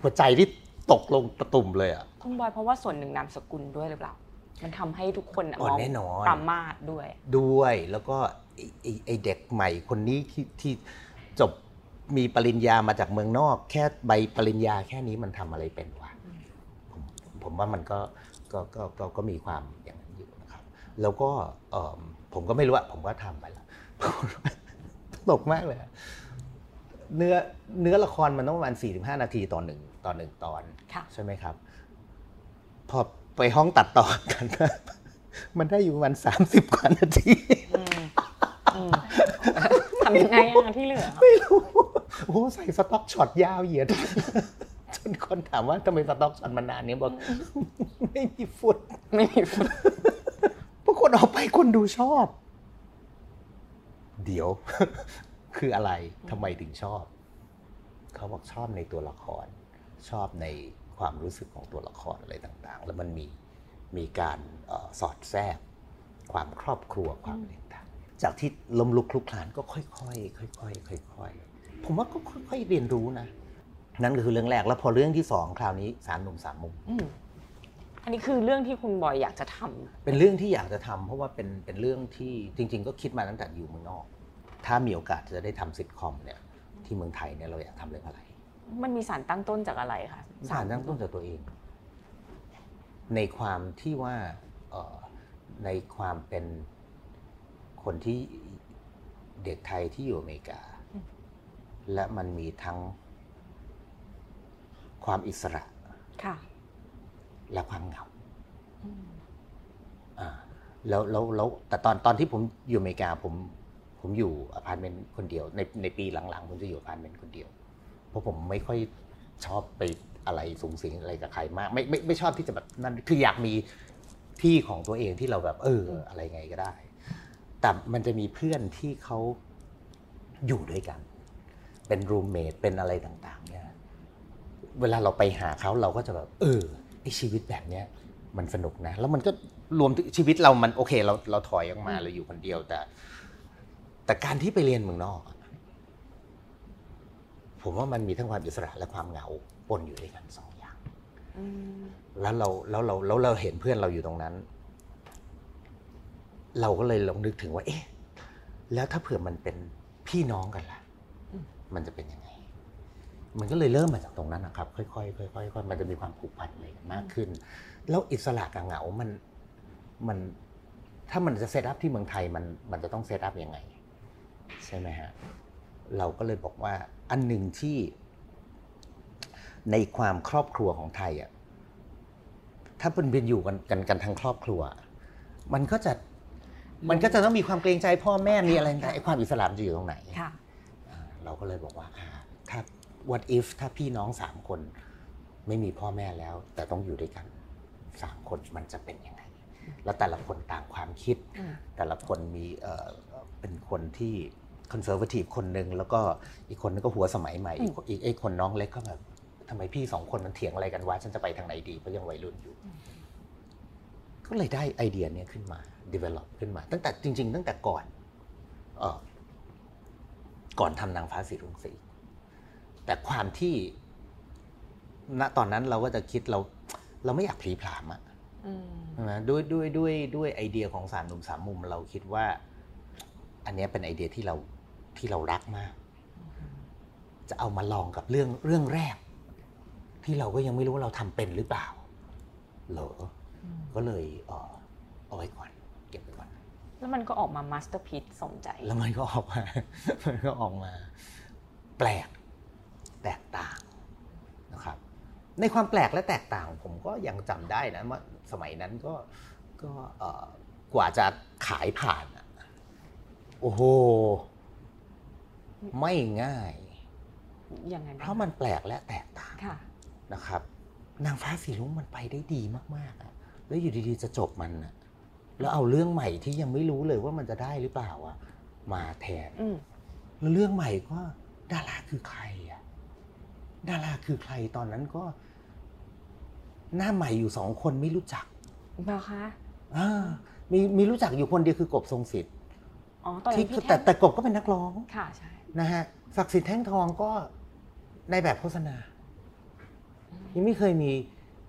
Speaker 1: หัวใจที่ตกลงตะตุ่มเลยอะ
Speaker 2: คุณบอยเพราะว่าส่วนหนึ่งนามสกุลด้วยหรือเปล่า มันทำให้ทุกคนอะ
Speaker 1: อ๋อ
Speaker 2: มอง
Speaker 1: แน่นอน
Speaker 2: ปรามาสด้วย
Speaker 1: ด้วยแล้วก็ไอ้ไอ้ไอเด็กใหม่คนนี้ที่ที่จบ มีปริญญามาจากเมืองนอก แค่ใบปริญญาแค่นี้มันทำอะไรเป็นวะผมผมว่ามันก็ก็ก็ก็ก็มีความอย่างนั้นอยู่นะครับ แล้วก็เอิ่มผมก็ไม่รู้อะผมก็ทำไปแล้วตลกมากเลยอะเนื้อเนื้อละครมันต้องประมาณ45 นาทีต่อหนึ่งต่อหนึ่งตอน
Speaker 2: ค่ะ
Speaker 1: ใช่ไหมครับ พอไปห้องตัดต่อกัน มันได้อยู่ประมาณสามสิบกว่านาที
Speaker 2: อืมอืมทำ ยังไงอะที่เหลือ
Speaker 1: ไม่รู้โอ้โหใส่สต็อกช็อตยาวเหยียด จนคนถามว่าทำไมสต็อกช็อตมันนานเนี้ยบอก ไม่มีฟุต
Speaker 2: ไม่มีฟุต
Speaker 1: ปรากฏออกไปคนดูชอบ เดี๋ยว คืออะไรทำไมถึงชอบ เขาบอกชอบในตัวละคร ชอบในความรู้สึกของตัวละครอะไรต่าง ๆ แล้วมันมีมีการเออสอดแทรกความครอบครัวความอะไรต่างๆ จากที่ล้มลุกคลุกคลานก็ค่อยๆค่อยๆค่อยๆผมว่าก็ค่อยๆเรียนรู้นะนั่นก็คือเรื่องแรกแล้วพอเรื่องที่สองคราวนี้สามหนุ่มสามมุม
Speaker 2: อืมอันนี้คือเรื่องที่คุณบอยอยากจะทำ
Speaker 1: เป็นเรื่องที่อยากจะทำเพราะว่าเป็นเป็นเรื่องที่จริง ๆ ก็คิดมาตั้งแต่อยู่เมืองนอก ถ้ามีโอกาสจะได้ทำซิทคอมเนี่ย ที่เมืองไทยเนี่ยเราอยากทำเรื่องอะไร
Speaker 2: มันมีสารตั้งต้นจากอะไรคะ
Speaker 1: สารตั้งต้นจากตัวเอง ในความที่ว่าเอ่อในความเป็น คนที่เด็กไทยที่อยู่อเมริกา และมันมีทั้งความอิสระ
Speaker 2: ค่ะ
Speaker 1: และความเหงา
Speaker 2: อืม
Speaker 1: อ่าแล้วแล้วแล้วแต่ตอนตอนที่ผมอยู่อเมริกาผมผมอยู่อพาร์ตเมนต์คนเดียว ในในปีหลังๆ ผมจะอยู่อพาร์ตเมนต์คนเดียว เพราะผมไม่ค่อยชอบไปอะไรสุงสิงอะไรกับใครมาก ไม่ไม่ไม่ชอบที่จะแบบนั่นคืออยากมีที่ของตัวเองที่เราแบบ เออ อะไรไงก็ได้ แต่มันจะมีเพื่อนที่เขาอยู่ด้วยกัน เป็นรูมเมทเป็นอะไรต่าง ๆ เนี่ย เวลาเราไปหาเขาเราก็จะแบบ เออไอชีวิตแบบเนี้ย มันสนุกนะ แล้วมันก็รวมถึงชีวิตเรามันโอเค เราเราถอยออกมาเราอยู่คนเดียวแต่ แต่การที่ไปเรียนเมืองนอกอะผมว่ามันมีทั้งความอิสระและความเหงาปนอยู่ด้วยกันสองอย่าง
Speaker 2: อืม
Speaker 1: แล้วเราแล้วเราแล้วเราเห็นเพื่อนเราอยู่ตรงนั้น เราก็เลยลองนึกถึงว่า เอ๊ะ แล้วถ้าเผื่อมันเป็นพี่น้องกันล่ะ มันจะเป็นยังไง มันก็เลยเริ่มมาจากตรงนั้นนะครับ ค่อยๆค่อยๆค่อยๆมันจะมีความผูกพันอะไรกันมากขึ้น แล้วอิสระกับเหงา มัน มัน ถ้ามันจะเซตอัพที่เมืองไทย มัน มันจะต้องเซตอัพยังไง ใช่ไหมฮะ เราก็เลยบอกว่า อันหนึ่งที่ในความครอบครัวของไทยอะ ถ้าเป็นเป็นอยู่กันกันกันทั้งครอบครัว มันก็จะ มันก็จะต้องมีความเกรงใจพ่อแม่มีอะไรต่างๆไอ้ความอิสระมันจะอยู่ตรงไหน
Speaker 2: ค่ะ
Speaker 1: อ่าเราก็เลยบอกว่าอ่าถ้า what if ถ้าพี่น้องสามคน ไม่มีพ่อแม่แล้ว แต่ต้องอยู่ด้วยกันสามคนมันจะเป็นยังไง แล้วแต่ละคนต่างความคิด
Speaker 2: อืม
Speaker 1: แต่ละคนมีเอ่อเป็นคนที่ conservative คนหนึ่งแล้วก็อีกคนนึงก็หัวสมัยใหม่อีกคนอีกไอ้คนน้องเล็กก็แบบทำไมพี่สองคนมันเถียงอะไรกันวะฉันจะไปทางไหนดีเพราะยังวัยรุ่นอยู่ ก็เลยได้ไอเดียเนี้ยขึ้นมา develop ขึ้นมา ตั้งแต่จริง ๆ ตั้งแต่ก่อนเออก่อนทำนางฟ้าสีรุ้งสีแต่ความที่ณตอนนั้นเราก็จะคิดเรา เราไม่อยากพลีผลามอะ
Speaker 2: อืม
Speaker 1: ใช่ไหมด้วยด้วยด้วยด้วยไอเดียของสามหนุ่มสามมุมเราคิดว่า อันเนี้ยเป็นไอเดียที่เราที่เรารักมาก จะเอามาลองกับเรื่องเรื่องแรก ที่เราก็ยังไม่รู้ว่าเราทำเป็นหรือเปล่าเหรอ
Speaker 2: อืม
Speaker 1: ก็เลยเออเอาไว้ก่อน เก็บไว้ก่อน
Speaker 2: แล้วมันก็ออกมา masterpiece สมใจ
Speaker 1: แล้วมันก็ออกมา มันก็ออกมา แปลก แตกต่างนะครับ ในความแปลกและแตกต่าง ผมก็ยังจำได้นะว่าสมัยนั้นก็ก็เอ่อกว่าจะขายผ่านอะโอ้โหไม่ง่าย
Speaker 2: ยังไง
Speaker 1: เพ
Speaker 2: บ้าง
Speaker 1: ราะมันแปลกและแตกต่าง
Speaker 2: ค่ะ
Speaker 1: นะครับ นางฟ้าสีรุ้งมันไปได้ดีมากๆอะ แล้วอยู่ดีๆจะจบมันอะแล้วเอาเรื่องใหม่ที่ยังไม่รู้เลยว่ามันจะได้หรือเปล่าอะมาแทน
Speaker 2: อืม
Speaker 1: แล้วเรื่องใหม่ก็ดาราคือใครอะดาราคือใครตอนนั้นก็ หน้าใหม่อยู่สองคนไม่รู้จัก
Speaker 2: เหรอคะ
Speaker 1: อ่ามีมีรู้จักอยู่คนเดียวคือกบทรงสิทธิ์
Speaker 2: อ๋อตอน
Speaker 1: ที่
Speaker 2: นั้นพี่
Speaker 1: แต่
Speaker 2: แท่ง
Speaker 1: แต่กบก็เป็นนักร้อง
Speaker 2: ค่ะใช่
Speaker 1: นะฮะศักดิ์สิทธิ์แท่งทองก็ในแบบโฆษณายังไม่เคยมี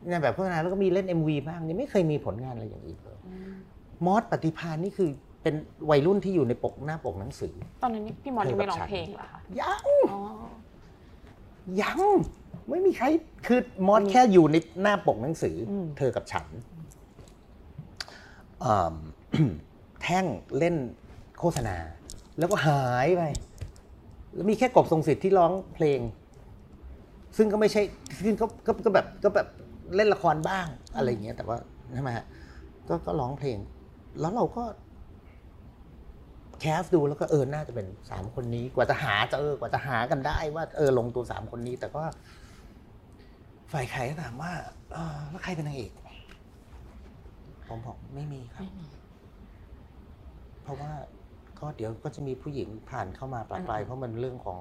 Speaker 1: ในแบบโฆษณาแล้วก็มีเล่น MV บ้างยังไม่เคยมีผลงานอะไรอย่างอื่นเลย
Speaker 2: อืม
Speaker 1: มอสปฏิพานนี่คือเป็นวัยรุ่นที่อยู่ในปกหน้าปกหนังสือ
Speaker 2: ตอนนั้นนี่พี่มอสยังไม่ร้องเพลงเหรอคะ
Speaker 1: ยัง
Speaker 2: อ๋อ
Speaker 1: ยังไม่มีใครคือมอสแค่อยู่ในหน้าปกหนังสืออ
Speaker 2: ม
Speaker 1: เธอกับฉันอ่าแท่งเล่นโฆษณา แล้วก็หายไป แล้วมีแค่กบทรงสิทธิ์ที่ร้องเพลง ซึ่งก็ไม่ใช่ซึ่งก็ก็ก็แบบก็แบบ เล่นละครบ้างอะไรอย่างเงี้ยแต่ว่าใช่ไหมฮะก็ก็ร้องเพลง แล้วเราก็แคสดูแล้วก็เออน่าจะเป็นสามคนนี้ กว่าจะหาเจอกว่าจะหากันได้ว่า เออลงตัวสามคนนี้ แต่ก็ ฝ่ายขายก็ถามว่าเออแล้วใครเป็นนางเอกผมบอกไม่มีครับ
Speaker 2: ไม่มี
Speaker 1: เพราะว่าก็เดี๋ยวก็จะมีผู้หญิงผ่านเข้ามาปลาปลาย
Speaker 2: อืม
Speaker 1: เพราะมันเรื่องของ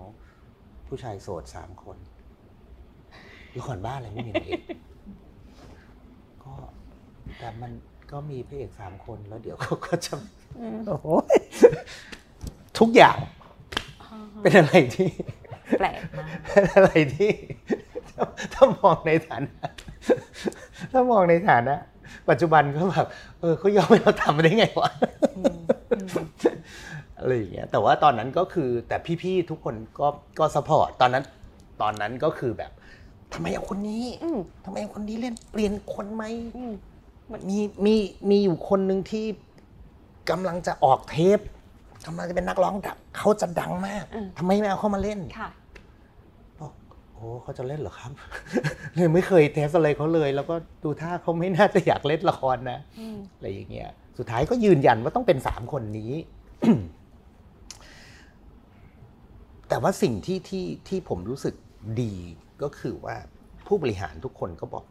Speaker 1: ผู้ชายโสดสามคนละครบ้านอะไรไม่มีนางเอก ก็แต่มันก็มีพระเอกสามคนแล้วเดี๋ยวเขาก็จะ
Speaker 2: อืม
Speaker 1: โอ้โหทุกอย่างเป็นอะไรที่
Speaker 2: แปลกมาก
Speaker 1: เป็นอะไรที่ถ้าถ้ามองในฐานะถ้ามองในฐานะ ปัจจุบันก็แบบเออเขายอมให้เราทำได้ไงวะ
Speaker 2: อืมอืม
Speaker 1: อะไรอย่างเงี้ยแต่ว่าตอนนั้นก็คือแต่พี่ๆทุกคนก็ก็สปอร์ตตอนนั้นตอนนั้นก็คือแบบ ทำไมเอาคนนี้
Speaker 2: อืม
Speaker 1: ทำไมเอาคนนี้เล่นเปลี่ยนคนไหม
Speaker 2: อืม
Speaker 1: มีมีมีอยู่คนหนึ่งที่กำลังจะออกเทปกำลังจะเป็นนักร้องดังเขาจะดังมากทำไมไม่เอาเขามาเล่น
Speaker 2: ค่ะ
Speaker 1: บอกโอ้เขาจะเล่นเหรอครับเลยไม่เคยเทสอะไรเขาเลย แล้วก็ดูท่าเขาไม่น่าจะอยากเล่นละครนะ
Speaker 2: อืม
Speaker 1: อะไรอย่างเงี้ย สุดท้ายก็ยืนยันว่าต้องเป็นสามคนนี้ แต่ว่าสิ่งที่ที่ที่ผมรู้สึกดี ก็คือว่าผู้บริหารทุกคนก็บอก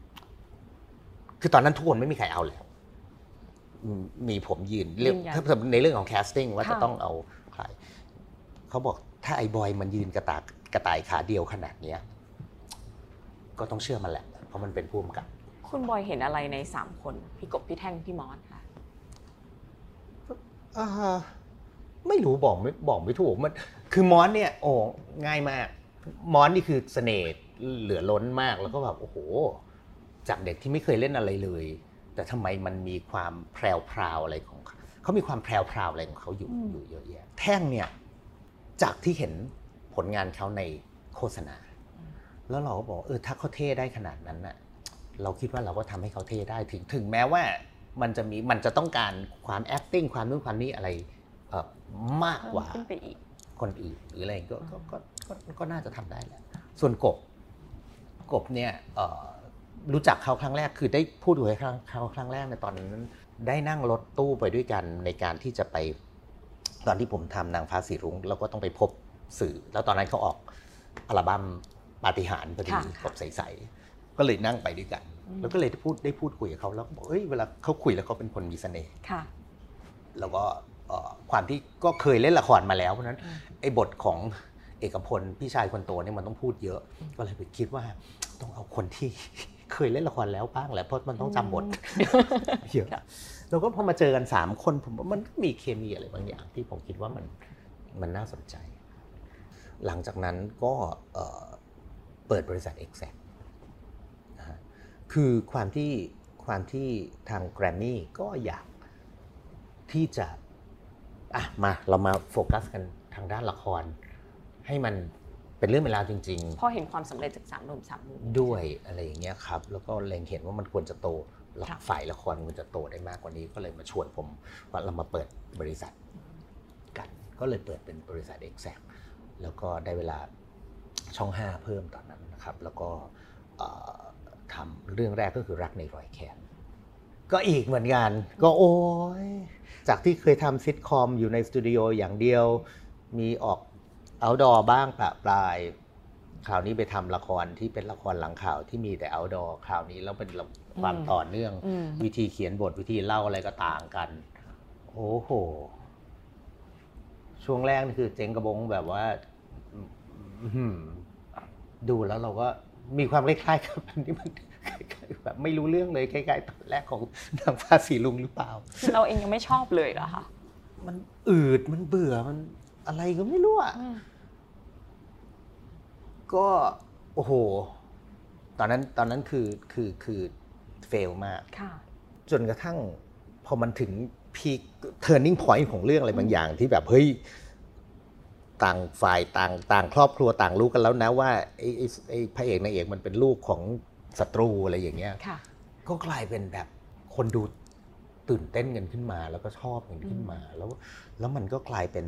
Speaker 1: คือตอนนั้นทุกคนไม่มีใครเอาแล้วอืมมีผมยืนเรื่อง
Speaker 2: ยืนยัน
Speaker 1: ถ้าในเรื่องของ casting ว่าจะ
Speaker 2: ค่ะ
Speaker 1: ต้องเอาใครเขาบอกถ้าไอ้บอยมันยืนกระตากกระต่ายขาเดียวขนาดเนี้ย ก็ต้องเชื่อมันแหละ เพราะมันเป็นผู้กำกับ
Speaker 2: คุณบอยเห็นอะไรในสามคน พี่กบพี่แท่งพี่มอสค่ะ
Speaker 1: อ่าไม่รู้บอกไม่บอกไม่ถูกมัน คือมอสเนี่ย โอ้ง่ายมาก มอสนี่คือเสน่ห์ เหลือล้นมากแล้วก็แบบโอ้โห จากเด็กที่ไม่เคยเล่นอะไรเลย แต่ทำไมมันมีความแพรวพราวอะไรของเขาเขามีความแพรวพราวอะไรของเขาอยู่
Speaker 2: อืม
Speaker 1: อยู่เยอะแยะแท่งเนี่ยจากที่เห็นผลงานเขาในโฆษณา แล้วเราก็บอกเออถ้าเขาเท่ได้ขนาดนั้นน่ะเราคิดว่าเราก็ทำให้เขาเท่ได้ถึงถึงแม้ว่ามันจะมีมันจะต้องการความ acting ความนู่นความนี้อะไรเอ่อมากกว่า
Speaker 2: ขึ้นไปอีก
Speaker 1: คนอื่นหรืออะไรก็ก็ก็ก็ก็ก็น่าจะทำได้แหละส่วนกบ กบเนี่ยเอ่อรู้จักเขาครั้งแรกคือได้พูดคุยกับเขาครั้งแรกในตอนนั้นได้นั่งรถตู้ไปด้วยกันในการที่จะไป ตอนที่ผมทำนางฟ้าสีรุ้งเราก็ต้องไปพบสื่อ แล้วตอนนั้นเขาออกอัลบั้มปาฏิหาริย์พอดี
Speaker 2: ค่ะ
Speaker 1: กบใสๆก็เลยนั่งไปด้วยกัน
Speaker 2: อืม
Speaker 1: แล้วก็เลยได้พูดได้พูดคุยกับเขาแล้วก็บอกเอ้ยเวลาเขาคุยแล้วเขาเป็นคนมีเสน่ห์
Speaker 2: ค่ะ
Speaker 1: แล้วก็เอ่อความที่ก็เคยเล่นละครมาแล้วเพราะฉะนั้น
Speaker 2: อืม
Speaker 1: ไอ้บทของ เอกพลพี่ชายคนโตเนี่ยมันต้องพูดเยอะ ก็เลยไปคิดว่าต้องเอาคนที่เคยเล่นละครแล้วบ้างแหละเพราะมันต้องจำบทเยอะแล้วก็พอมาเจอกันสามคนผมว่ามันก็มีเคมีอะไรบางอย่างที่ผมคิดว่ามันมันน่าสนใจ หลังจากนั้นก็เอ่อเปิดบริษัท Exact นะฮะคือความที่ความที่ทางแกรมมี่ก็อยากที่จะอะมาเรามาโฟกัสกันทางด้านละคร ให้มันเป็นเรื่องเป็นราวจริง
Speaker 2: พอเห็นความสำเร็จจากสามหนุ่มสามมุม
Speaker 1: ๆด้วยอะไรอย่างเงี้ยครับ แล้วก็เล็งเห็นว่ามันควรจะโต
Speaker 2: ค่ะ
Speaker 1: ฝ่ายละครมันจะโตได้มากกว่านี้ก็เลยมาชวนผมว่าเรามาเปิดบริษัทกัน ก็เลยเปิดเป็นบริษัท Exact แล้วก็ได้เวลาช่อง 5 เพิ่มตอนนั้นนะครับ แล้วก็เอ่อทำเรื่องแรกก็คือรักในรอยแคนก็อีกเหมือนกัน ก็โอ้ยจากที่เคยทำซิทคอมอยู่ในสตูดิโออย่างเดียว มีออก เอาดอบ้างปะปลายคราวนี้ไปทำละครที่เป็นละครหลังข่าวที่มีแต่เอาดอคราวนี้แล้วเป็นความต่อเนื่อง
Speaker 2: อืม
Speaker 1: วิธีเขียนบทวิธีเล่าอะไรก็ต่างกัน โอ้โห ช่วงแรกนี่คือเจ๊งกระบงแบบว่าอื้อหือดูแล้วเราก็มีความคล้ายๆกับอันนี้มันคล้ายๆแบบไม่รู้เรื่องเลยคล้ายๆตอนแรกของนางฟ้าสีรุ้งหรือเปล่า
Speaker 2: เราเองยังไม่ชอบเลยเหรอคะ
Speaker 1: มันอืดมันเบื่อมันอะไรก็ไม่รู้อะ
Speaker 2: อืม
Speaker 1: ก็โอ้โห ตอนนั้นตอนนั้นคือคือคือ fail มาก
Speaker 2: ค่ะ
Speaker 1: จนกระทั่งพอมันถึง peak turning point ของเรื่องอะไรบางอย่างที่แบบเฮ้ยต่างฝ่ายต่างต่างครอบครัวต่างรู้กันแล้วนะว่าไอ้ไอ้ไอ้พระเอกนางเอกมันเป็นลูกของศัตรูอะไรอย่างเงี้ย
Speaker 2: ค่ะ
Speaker 1: ก็กลายเป็นแบบคนดูตื่นเต้นกันขึ้นมา แล้วก็ชอบกันขึ้นมา แล้วแล้วมันก็กลายเป็น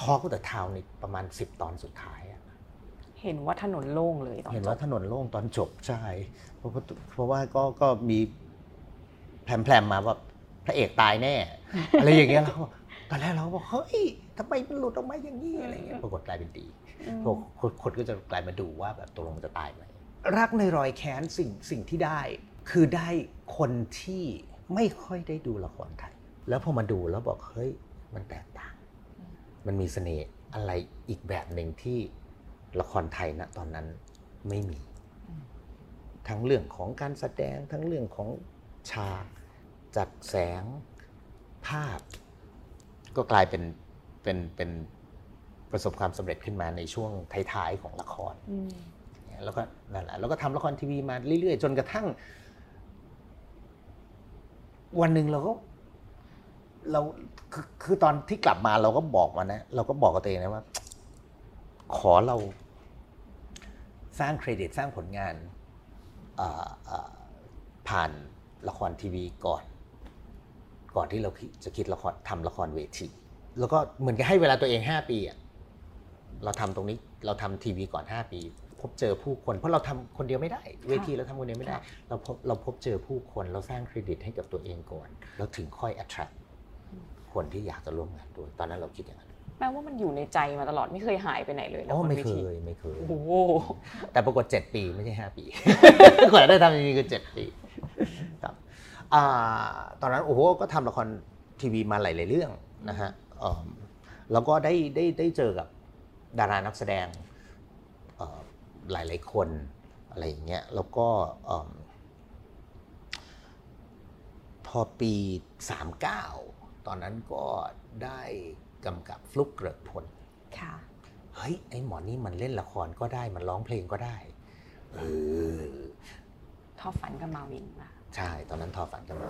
Speaker 1: ทอ k กแต่ทาวในประมาณสิบตอนสุดท้ายอะ
Speaker 2: เห็นว่าถนนโล่งเลยตอน
Speaker 1: เห็น
Speaker 2: จ
Speaker 1: ว่า
Speaker 2: บ
Speaker 1: ถนนโล่งตอนจบใช่เพราะว่าเพราะว่าก็ก็มีแพรมๆมาว่าพระเอกตายแน่ อะไรอย่างเงี้ยแล้วก็ตอนแรกเราก็บอกเฮ้ยทำไมมันหลุดออกมาอย่างนี้อะไรเงี้ยปรากฏกลายเป็นดี
Speaker 2: อืม
Speaker 1: พวกคนคนก็จะกลายมาดูว่าแบบตกลงมันจะตายไหมรักในรอยแค้นสิ่งสิ่งที่ได้ คือได้คนที่ไม่ค่อยได้ดูละครไทย แล้วพอมาดูแล้วบอกเฮ้ยมันแตกต่าง มันมีเสน่ห์อะไรอีกแบบหนึ่งที่ ละครไทยณตอนนั้นไม่มี ทั้งเรื่องของการแสดงทั้งเรื่องของฉากจัดแสงภาพ ก็กลายเป็นเป็นเป็นประสบความสำเร็จขึ้นมาในช่วงท้ายๆของละคร
Speaker 2: อืม
Speaker 1: แล้วก็นั่นแหละแล้วก็ทำละครทีวีมาเรื่อยๆ จนกระทั่ง วันหนึ่งเราก็เราคือคือตอนที่กลับมาเราก็บอกมานะ เราก็บอกกับตัวเองนะว่า ขอเราสร้างเครดิตสร้างผลงานเอ่อเอ่อผ่านละครทีวีก่อน ก่อนที่เราคิดจะคิดละครทำละครเวที แล้วก็เหมือนกับให้เวลาตัวเอง 5 ปีอะเราทำตรงนี้เราทำทีวีก่อน 5 ปี พบเจอผู้คนเพราะเราทำคนเดียวไม่ได้ เวทีเราทำคนเดียวไม่ได้
Speaker 2: ค่ะ
Speaker 1: เราพบเราพบเจอผู้คนเราสร้างเครดิตให้กับตัวเองก่อน แล้วถึงค่อย attract คนที่อยากจะร่วมงานด้วย ตอนนั้นเราคิดอย่างนั้น
Speaker 2: แปลว่ามันอยู่ในใจมาตลอดไม่เคยหายไปไหนเลย
Speaker 1: อ๋อ
Speaker 2: ละร
Speaker 1: ไม่
Speaker 2: ว
Speaker 1: เค
Speaker 2: ที
Speaker 1: ยไม่เคย
Speaker 2: โอ้โห
Speaker 1: แต่ปรากฏเจ็ดปีไม่ใช่ห้าปีกว่าจะได้ทำจริงๆคือเจ็ดปีครับอ่าตอนนั้นโอ้โหก็ทำละครทีวีมาหลายๆเรื่องนะฮะเอิ่มแล้วก็ได้ได้ได้เจอกับดารานักแสดงเอ่อหลายๆคนอะไรอย่างเงี้ยแล้วก็เอิ่มพอปี 39 ตอนนั้นก็ได้ กำกับฟลุกเกริกพล
Speaker 2: ค่ะ
Speaker 1: เฮ้ยไอ้หมอนี่มันเล่นละครก็ได้มันร้องเพลงก็ได้เออ
Speaker 2: ทอฝันกับมาวินมา
Speaker 1: ใช่ตอนนั้นทอฝันกันมา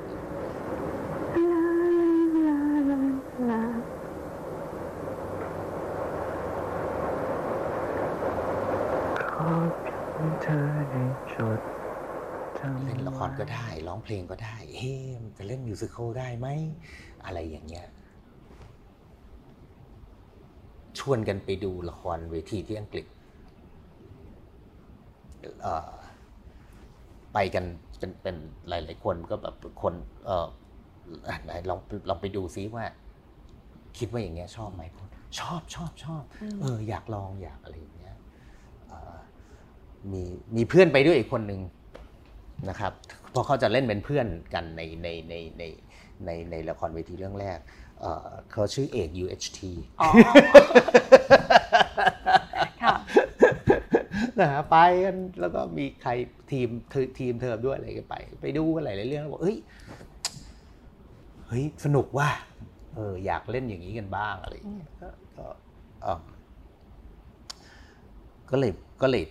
Speaker 4: ขอเพียงเธอได้จดจำ
Speaker 1: เล่นละครก็ได้ ร้องเพลงก็ได้ เฮ้มนจะเล่นมิวสิควลได้ไหม อะไรอย่างเงี้ย ชวนกันไปดูละครเวทีที่อังกฤษเอ่อไปกันเป็นเป็นหลาย ๆ คนก็แบบคนเอออะไหนลองลองไปดูซิว่า คิดว่าอย่างเงี้ยชอบไหมชอบชอบชอบเอออยากลองอยากอะไรอย่างเงี้ยเอ่อมีมีเพื่อนไปด้วยอีกคนหนึ่งนะครับเพราะเขาจะเล่นเป็นเพื่อนกันในในในในในในละครเวทีเรื่องแรก เอ่อเขาชื่อเอก UHT
Speaker 2: อ๋อค่ะ
Speaker 1: นะฮะไปกันแล้วก็มีใครทีมทีทีมเทอมด้วยอะไรกันไป ไปดูกันหลายๆเรื่องแล้วบอกเฮ้ยเฮ้ยสนุกว่ะเอออยากเล่นอย่างนี้กันบ้างอะไรอย่างเงี้ยก็ก็เอิ่มก็เลยก็เลย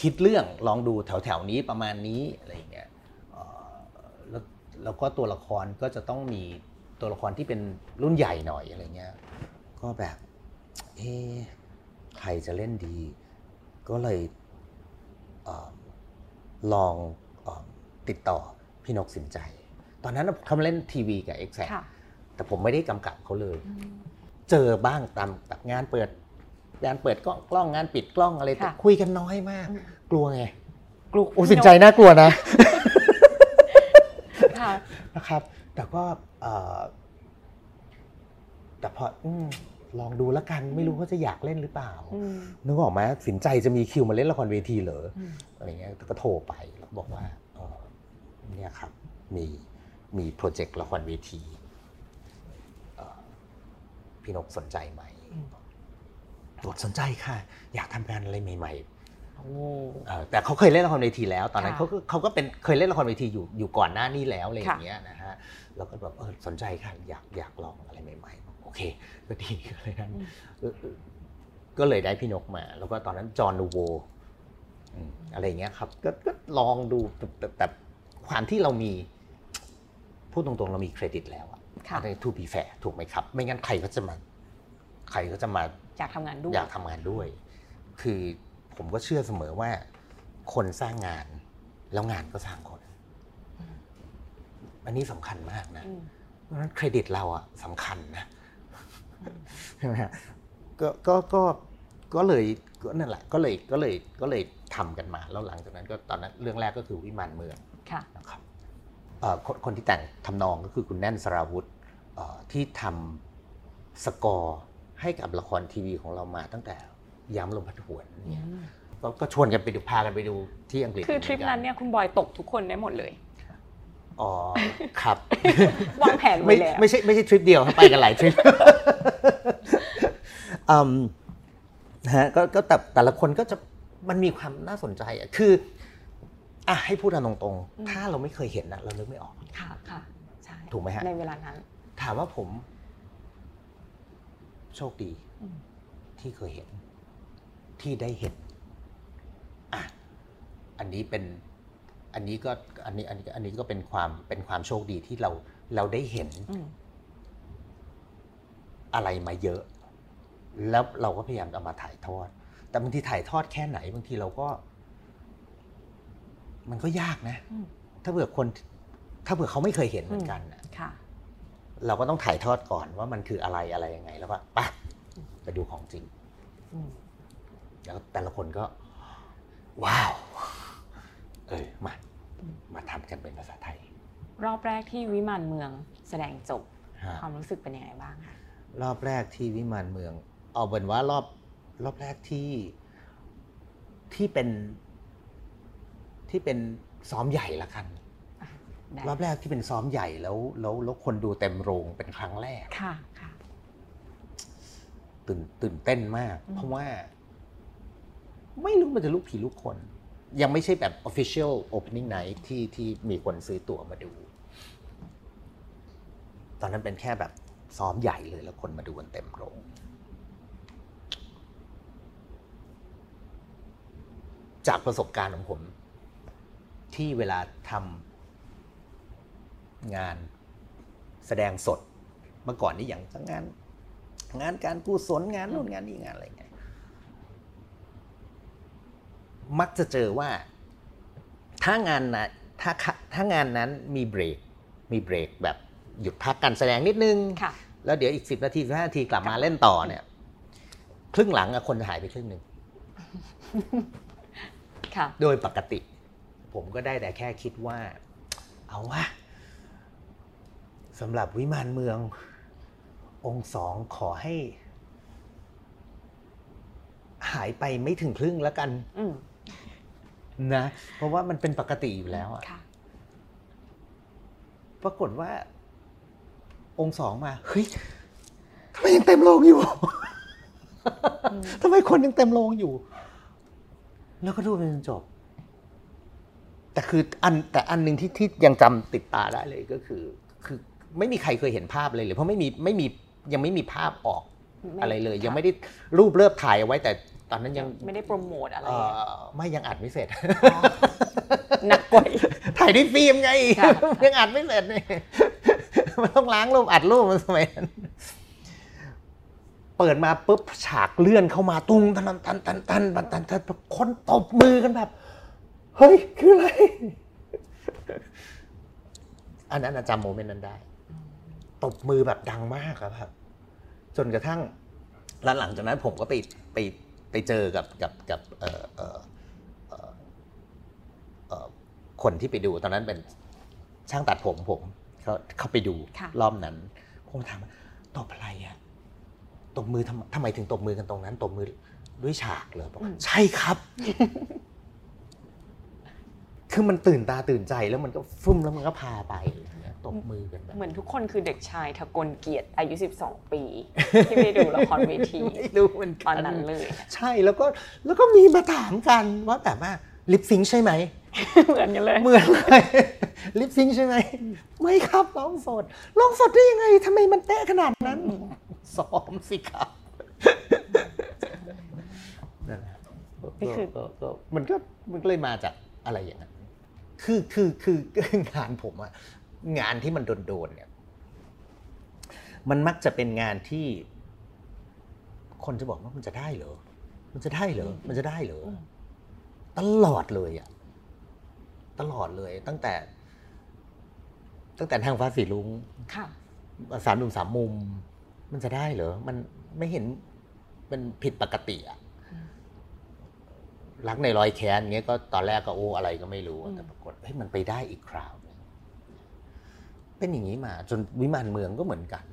Speaker 1: คิดเรื่องลองดูแถวๆนี้ประมาณนี้อะไรอย่างเงี้ยแล้วก็ตัวละครก็จะต้องมี ตัวละครที่เป็นรุ่นใหญ่หน่อยอะไรเงี้ย ก็แบบเอ๊ะใครจะเล่นดี ก็เลยเออลองเออติดต่อพี่นกสินใจ ตอนนั้นน่ะเขามาเล่นทีวีกับ x อ็
Speaker 2: ค่ะ
Speaker 1: แต่ผมไม่ได้กำกับเขาเลย เจอบ้างตามแบบงานเปิดงานเปิดกล้องกล้องงานปิดกล้องอะไรแต่
Speaker 2: ค่ะ
Speaker 1: คุยกันน้อยมาก
Speaker 2: อืม
Speaker 1: กลัวไง
Speaker 2: กลุ่ม
Speaker 1: โอ้สินใจน่ากลัวนะ
Speaker 2: ค่ะ
Speaker 1: นะครับ แต่ก็เอ่อแต่พออืมลองดูแล้วกันไม่รู้ว่าจะอยากเล่นหรือเปล่า
Speaker 2: อืม
Speaker 1: นึกออกไหมสินใจจะมีคิวมาเล่นละครเวทีเหรอ
Speaker 2: อืม
Speaker 1: อะไรเงี้ยก็โทรไปแล้วบอกว่าเออเนี่ยครับมีมีโปรเจกต์ละครเวทีเอ่อพี่นกสนใจไหมบอกสนใจค่ะ อยากทำงานอะไรใหม่ๆ
Speaker 2: โอ้
Speaker 1: เอ่อ แต่เขาเคยเล่นละครเวทีแล้ว ตอนนั้น
Speaker 2: ค่ะ
Speaker 1: เขาก็เขาก็เป็นเคยเล่นละครเวทีอยู่อยู่ก่อนหน้านี้แล้วอะไรอย่าง
Speaker 2: ค่ะ
Speaker 1: เงี้ยนะฮะแล้วก็แบบเออสนใจค่ะอยากอยากลองอะไรใหม่ๆบอกโอเค ก็ดีก็เลยนั้นเออเออก็เลยได้พี่นกมา แล้วก็ตอนนั้นจอห์นนูโวอืมอะไรอย่างเงี้ยครับก็ก็ลองดูแต่แต่แต่ความที่เรามีพูดตรงๆ เรามีเครดิตแล้วอะ
Speaker 2: ค่ะ
Speaker 1: ในทูบีแฟถูกไหมครับ ไม่งั้นใครก็จะมา ใครก็จะมา
Speaker 2: อยากทำงานด้วย
Speaker 1: อยากทำงานด้วย คือ ผมก็เชื่อเสมอว่า คนสร้างงาน แล้วงานก็สร้างคน อันนี้สำคัญมากนะ
Speaker 2: อืม
Speaker 1: เพราะฉะนั้นเครดิตเราอะสำคัญนะใช่ไหมฮะก็ก็ก็ก็เลยก็นั่นแหละก็เลยก็เลยก็เลยทำกันมา แล้วหลังจากนั้นก็ตอนนั้นเรื่องแรกก็คือวิมานเมือง
Speaker 2: ค่ะ
Speaker 1: นะครับเอ่อคนคนที่แต่งทำนองก็คือคุณแน่นสราวุธเอ่อที่ทำสกอร์ให้กับละครทีวีของเรามาตั้งแต่ ย้ำลมพัดหวนเนี่ยก็ก็ชวนกันไปดูพากันไปดูที่อังกฤษ
Speaker 2: คือทริปนั้นเนี่ยคุณบอยตกทุกคนได้หมดเลย
Speaker 1: อ๋อครับ
Speaker 2: วางแผนไว้
Speaker 1: ไม่
Speaker 2: แล้ว
Speaker 1: ไม่ใช่ไม่ใช่ทริปเดียวครับไปกันหลายทริปอืมนะฮะก็ก็แต่แต่ละคนก็จะมันมีความน่าสนใจอะคืออะให้พูดกันตรง
Speaker 2: อืม
Speaker 1: ๆถ้าเราไม่เคยเห็นนะเรานึกไม่ออก
Speaker 2: ค่ะค่ะใช่
Speaker 1: ถูกไหมฮะ
Speaker 2: ในเวลานั้น
Speaker 1: ถามว่าผม โชคดี
Speaker 2: อืม
Speaker 1: ที่เคยเห็น ที่ได้เห็นอะอันนี้เป็นอันนี้ก็อันนี้อันนี้อันนี้ก็เป็นความเป็นความโชคดีที่เราเราได้เห็น
Speaker 2: อืม
Speaker 1: อะไรมาเยอะ แล้วเราก็พยายามเอามาถ่ายทอด แต่บางทีถ่ายทอดแค่ไหนบางทีเราก็ มันก็ยากนะ
Speaker 2: อืม
Speaker 1: ถ้าเผื่อคน ถ้าเผื่อเขาไม่เคยเห็นเหมือนกันนะ
Speaker 2: ค่ะ
Speaker 1: เราก็ต้องถ่ายทอดก่อนว่ามันคืออะไรอะไรยังไง แล้วก็ไปไปดูของจริง
Speaker 2: อืม
Speaker 1: แล้วแต่ละคนก็ ว้าว เออมา มาทำกันเป็นภาษาไทย
Speaker 2: รอบแรกที่วิมานเมืองแสดงจบ
Speaker 1: ฮะ
Speaker 2: ความรู้สึกเป็นยังไงบ้างคะ
Speaker 1: รอบแรกที่วิมานเมือง เอาเป็นว่ารอบรอบแรกที่ที่เป็นที่เป็นซ้อมใหญ่ละกัน
Speaker 2: ได้
Speaker 1: รอบแรกที่เป็นซ้อมใหญ่แล้วแล้วแล้วคนดูเต็มโรงเป็นครั้งแรก
Speaker 2: ค่ะค่ะ
Speaker 1: ตื่นตื่นเต้นมาก
Speaker 2: อืม
Speaker 1: เพราะว่า ไม่รู้มันจะลูกผีลูกคน ยังไม่ใช่แบบ official opening night ที่ที่มีคนซื้อตั๋วมาดู ตอนนั้นเป็นแค่แบบซ้อมใหญ่เลยแล้วคนมาดูกันเต็มโรงจากประสบการณ์ของผม ที่เวลาทำงานแสดงสดเมื่อก่อนนี่อย่างงาน งานการกุศลงานนู่นงานนี่งานอะไรเงี้ย มักจะเจอว่าถ้างานนะถ้าถ้างานนั้นมีเบรก มีเบรกแบบหยุดพักการแสดงนิดนึง
Speaker 2: ค่ะ
Speaker 1: แล้วเดี๋ยวอีกสิบนาทีสิบห้านาทีกลับมาเล่นต่อเนี่ย ครึ่งหลังอะคนหายไปครึ่งหนึ่ง
Speaker 2: ค่ะ
Speaker 1: โดยปกติ ผมก็ได้แต่แค่คิดว่า เอาวะสำหรับวิมานเมือง องค์สองขอให้ หายไปไม่ถึงครึ่งแล้วกัน
Speaker 2: อืม
Speaker 1: นะเพราะว่ามันเป็นปกติอยู่แล้วอะ
Speaker 2: ค่ะ
Speaker 1: ปรากฏว่า องค์สองมาเฮ้ยทำไมยังเต็มโรงอยู่
Speaker 2: อืม
Speaker 1: ทำไมคนยังเต็มโรงอยู่ แล้วก็ดูไปจนจบ แต่คืออันแต่อันหนึ่งที่ที่ยังจำติดตาได้เลยก็คือ คือไม่มีใครเคยเห็นภาพเลยเลยเพราะไม่มีไม่มียังไม่มีภาพออก
Speaker 2: ไม่
Speaker 1: อะไรเลย
Speaker 2: ค่ะ
Speaker 1: ยังไม่ได้รูปเลิบถ่ายเอาไว้แต่ ตอนนั้นยัง
Speaker 2: ไม่ได้โปรโมทอะไร
Speaker 1: เอ่อไม่ยังอัดไม่เสร็จ
Speaker 2: อ๋อหนักกว่าอีก
Speaker 1: ถ่ายด้วยฟิล์มไง
Speaker 2: ค่ะ
Speaker 1: ยังอัดไม่เสร็จเนี่ยมันต้องล้างรูปอัดรูปมันสมัยนั้นเปิดมาปุ๊บฉากเลื่อนเข้ามาตุ้งตันตันตันตันตันตันตันคนตบมือกันแบบ เฮ้ย คืออะไร อันนั้นอะจำโมเมนต์นั้นได้ ตบมือแบบดังมากครับจนกระทั่งแล้วหลังจากนั้นผมก็ไปไป ไปเจอกับกับกับเอ่อเอ่อเอ่อเอ่อคนที่ไปดูตอนนั้นเป็นช่างตัดผมผมเขาเขาไปดู
Speaker 2: ค่ะ
Speaker 1: รอบนั้น ผมถามว่าตบอะไรอะตบมือทำทำไมถึงตบมือกันตรงนั้นตบมือด้วยฉากเลยบอกว่าใช่ครับ คือมันตื่นตาตื่นใจแล้วมันก็ฟึ่มแล้วมันก็พาไปอย่างเงี้ยตบมือกันแบบ
Speaker 2: เหมือนทุกคนคือเด็กชายทะกลเกียรติอายุ 12 ปี ที่ไปดูละครเวที
Speaker 1: ไม่รู้เหมือน
Speaker 2: ต
Speaker 1: กั
Speaker 2: อนนั้นเลย
Speaker 1: ใช่แล้วก็แล้วก็มีมาถามกันว่าแบบว่าลิปซิงใช่ไหม
Speaker 2: เหมือนกันเลย
Speaker 1: เหมือนเลยลิปซิงใช่ไหมไม่ครับร้องสดร้องสดได้ยังไงทำไมมันเป๊ะขนาดนั้นซ้อมสิครับนั่นแหละ
Speaker 2: นี่คือ
Speaker 1: ก็ก็มันก็มันก็เลยมาจากอะไรอย่างนั้น คือคือคือคืองานผมอะงานที่มันโดนๆเนี่ย มันมักจะเป็นงานที่ คนจะบอกว่ามันจะได้เหรอ มันจะได้เหรอ มันจะได้เหรออตลอดเลยอะตลอดเลย ตั้งแต่ ตั้งแต่ทางฟ้าสีลุง
Speaker 2: ค่ะ
Speaker 1: สามหนุ่มสามมุม มันจะได้เหรอ มันไม่เห็นมันผิดปกติอะ รักในรอยแค้นเงี้ยก็ตอนแรกก็โอ้อะไรก็ไม่รู้อะแต่ปรากฏเฮ้ยมันไปได้อีกคราวหนึ่งเป็นอย่างนี้มา จนวิมานเมืองก็เหมือนกัน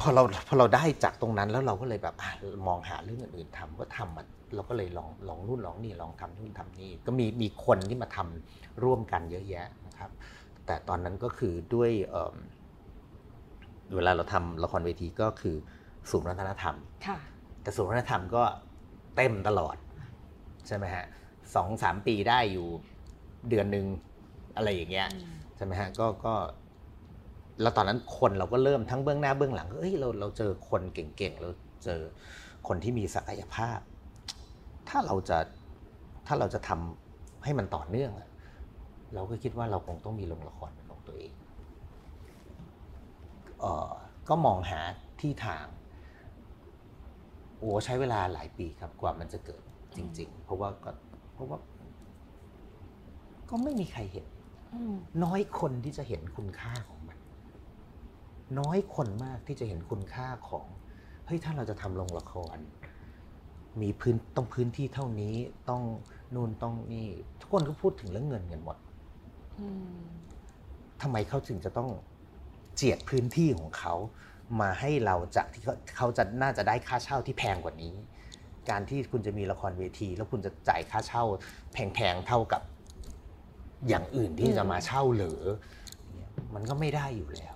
Speaker 1: พอเราพอเราได้จากตรงนั้นแล้วเราก็เลยแบบอะมองหาเรื่องอื่นๆทำก็ทำมาเราก็เลยลองลองนู่นลองนี่ลองทำนู่นทำนี่ก็มีมีคนที่มาทำร่วมกันเยอะแยะนะครับ แต่ตอนนั้นก็คือด้วยเอิ่มเวลาเราทำละครเวทีก็คือศูนย์วัฒนธรรม
Speaker 2: ค่ะ
Speaker 1: แต่ศูนย์วัฒนธรรมก็เต็มตลอด ใช่ไหมฮะสองสามปีได้อยู่เดือนหนึ่งอะไรอย่างเงี้ยใช่ไหมฮะก็ก็แล้วตอนนั้นคนเราก็เริ่มทั้งเบื้องหน้าเบื้องหลังเอ้ยเราเราเจอคนเก่งๆเราเจอคนที่มีศักยภาพ ถ้าเราจะถ้าเราจะทำให้มันต่อเนื่องอะเราก็คิดว่าเราคงต้องมีโรงละครเป็นของตัวเองเอ่อก็มองหาที่ทาง โอ้ใช้เวลาหลายปีครับกว่ามันจะเกิด จริง ๆ เพราะว่าก็เพราะว่า ก็ไม่มีใครเห็น
Speaker 2: อืม
Speaker 1: น้อยคนที่จะเห็นคุณค่าของมัน น้อยคนมากที่จะเห็นคุณค่าของเฮ้ยถ้าเราจะทำโรงละคร มีพื้นต้องพื้นที่เท่านี้ต้องนู่นต้องนี่ ทุกคนก็พูดถึงเรื่องเงินกันหมด
Speaker 2: อืม
Speaker 1: ทำไมเขาถึงจะต้องเจียดพื้นที่ของเขา มาให้เราจากที่เขาเขาจะน่าจะได้ค่าเช่าที่แพงกว่านี้ การที่คุณจะมีละครเวที แล้วคุณจะจ่ายค่าเช่าแพงๆเท่ากับอย่างอื่นที่จะมาเช่าเหรือเนี่ยมันก็ไม่ได้อยู่แล้ว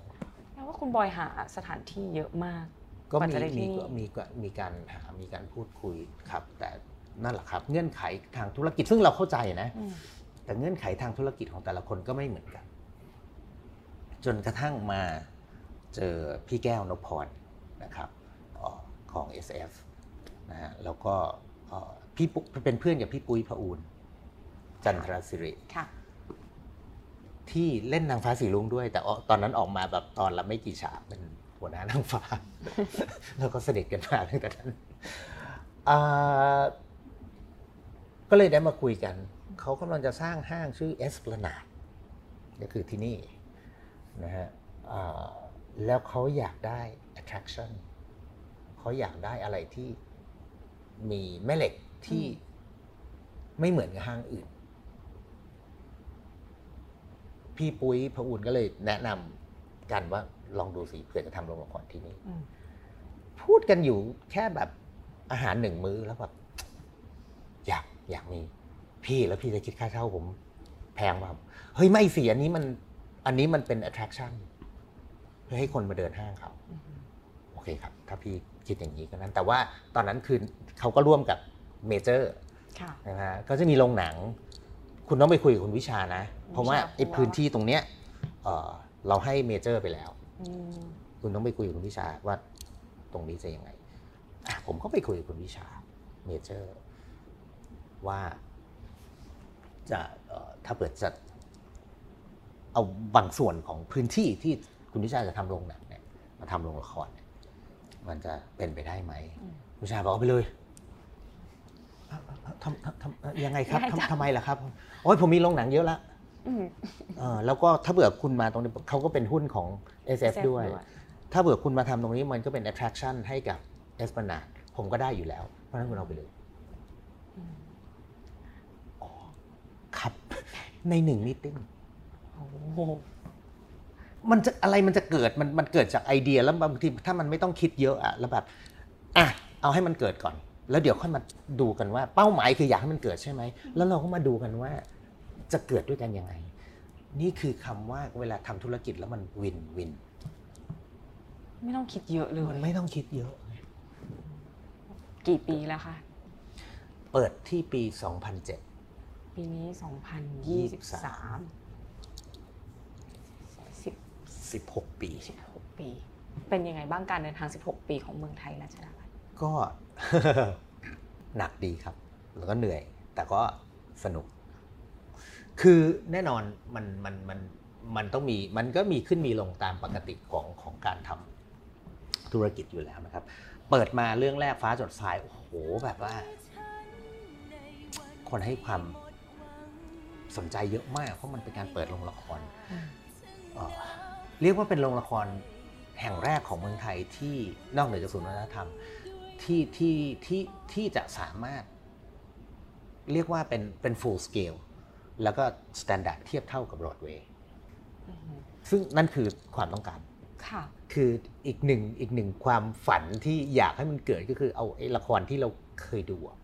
Speaker 2: แปลว่าคุณบอยหาสถานที่เยอะมาก
Speaker 1: ก็
Speaker 2: กว่า
Speaker 1: มี
Speaker 2: จะได้ที่
Speaker 1: มี
Speaker 2: นี่
Speaker 1: ก็มีก็มีการหามีการพูดคุยครับ แต่นั่นแหละครับ เงื่อนไขทางธุรกิจซึ่งเราเข้าใจนะ
Speaker 2: อืม
Speaker 1: แต่เงื่อนไขทางธุรกิจของแต่ละคนก็ไม่เหมือนกัน จนกระทั่งมาเจอพี่แก้วนพพรนะครับเอ่อของ SF นะฮะแล้วก็เอ่อพี่ปุ๊เป็นเพื่อนกับพี่ปุ้ยพระอูนจันทรศิริ
Speaker 2: ค่ะ
Speaker 1: ที่เล่นนางฟ้าสีลุงด้วย แต่ออกตอนนั้นออกมาแบบตอนละไม่กี่ฉากเป็นหัวหน้านางฟ้า แล้วก็เสด็จกันมาตั้งแต่นั้นอ่าก็เลยได้มาคุยกัน เขากำลังจะสร้างห้างชื่อเอส a ลนาดก็คือที่นี่นะฮะอ่าแล้วเขาอยากได้ attraction เขาอยากได้อะไรที่ มีแม่เหล็กที่ไม่เหมือนกับห้างอื่น พี่ปุ้ยพระอุ่นก็เลยแนะนำกันว่าลองดูสิเผื่อจะทำโรงละครที่นี่
Speaker 2: อืม
Speaker 1: พูดกันอยู่แค่แบบอาหารหนึ่งมื้อแล้วแบบอยากอยากมี พี่แล้วพี่จะคิดค่าเช่าผม แพงป่ะเฮ้ยไม่สิอันนี้มันอันนี้มันเป็น attraction เพื่อให้คนมาเดินห้างเขา โอเคครับ ถ้าพี่ คิดอย่างนี้ก็นั้น แต่ว่าตอนนั้นคือเขาก็ร่วมกับเมเจอร์
Speaker 2: ค่ะ
Speaker 1: นะฮะก็จะมีโรงหนัง คุณต้องไปคุยกับคุณวิชานะ เพราะว่า
Speaker 2: วิชา
Speaker 1: ไอ้พื้นที่ตรงเนี้ยเอ่อเราให้เมเจอร์ไปแล้ว
Speaker 2: อืม
Speaker 1: คุณต้องไปคุยกับคุณวิชาว่าตรงนี้จะยังไงอะผมก็ไปคุยกับคุณวิชาเมเจอร์ ว่าจะเอ่อถ้าเปิดจะเอาบางส่วนของพื้นที่ที่คุณทิชาจะทำโรงหนังเนี่ยมาทำโรงละครเนี่ย มันจะเป็นไปได้ไหมคุณทิชาบอกเอาไปเลยอะอะทำทำทำเอ่อยังไงครับ
Speaker 2: ได้จ้ะ
Speaker 1: ทำทำไมล่ะครับ โอ้ยผมมีโรงหนังเยอะละ
Speaker 2: อืม
Speaker 1: เออแล้วก็ถ้าเผื่อคุณมาตรงนี้เขาก็เป็นหุ้นของ SF ด้วย ถ้าเผื่อคุณมาทำตรงนี้มันก็เป็น attraction ให้กับ e s p l a n a d ผมก็ได้อยู่แล้ว เพราะฉะนั้นคุณเอาไปเลยอ๋อครับในหนึ่งมีติ้ง
Speaker 2: โอ้โห
Speaker 1: มันจะอะไรมันจะเกิดมันมันเกิดจากไอเดียแล้วบางทีถ้ามันไม่ต้องคิดเยอะอะแล้วแบบอะเอาให้มันเกิดก่อน แล้วเดี๋ยวค่อยมาดูกันว่า เป้าหมายคืออยากให้มันเกิดใช่ไหมแล้วเราก็มาดูกันว่าจะเกิดด้วยกันยังไง นี่คือคำว่าเวลาทำธุรกิจแล้วมันวินวิน
Speaker 2: ไม่ต้องคิดเยอะเลย
Speaker 1: มันไม่ต้องคิดเยอะ
Speaker 2: กี่ปีแล้วคะ
Speaker 1: เปิดที่ปี 2007
Speaker 2: ปีนี้ 2023
Speaker 1: 16 ปี
Speaker 2: 16 ปี เป็นยังไงบ้างการเดินทาง 16 ปีของเมืองไทยรัชดาลัย
Speaker 1: ก็หนักดีครับ แล้วก็เหนื่อย แต่ก็สนุก คือแน่นอนมันมันมันมันต้องมีมันก็มีขึ้นมีลงตามปกติของของการทำธุรกิจอยู่แล้วนะครับ เปิดมาเรื่องแรกฟ้าจดทรายโอ้โหแบบว่า คนให้ความสนใจเยอะมาก เพราะมันเป็นการเปิดโรงละคร เอ่อเรียกว่าเป็นโรงละครแห่งแรกของเมืองไทยที่นอกเหนือจากศูนย์วัฒนธรรมที่ที่ที่ที่จะสามารถ เรียกว่าเป็นเป็น full scale แล้วก็ standard เทียบเท่ากับ Broadway ซึ่งนั่นคือความต้องการ
Speaker 2: ค่ะ
Speaker 1: คืออีกหนึ่งอีกหนึ่งความฝันที่อยากให้มันเกิดก็คือเอาไอ้ละครที่เราเคยดูอะ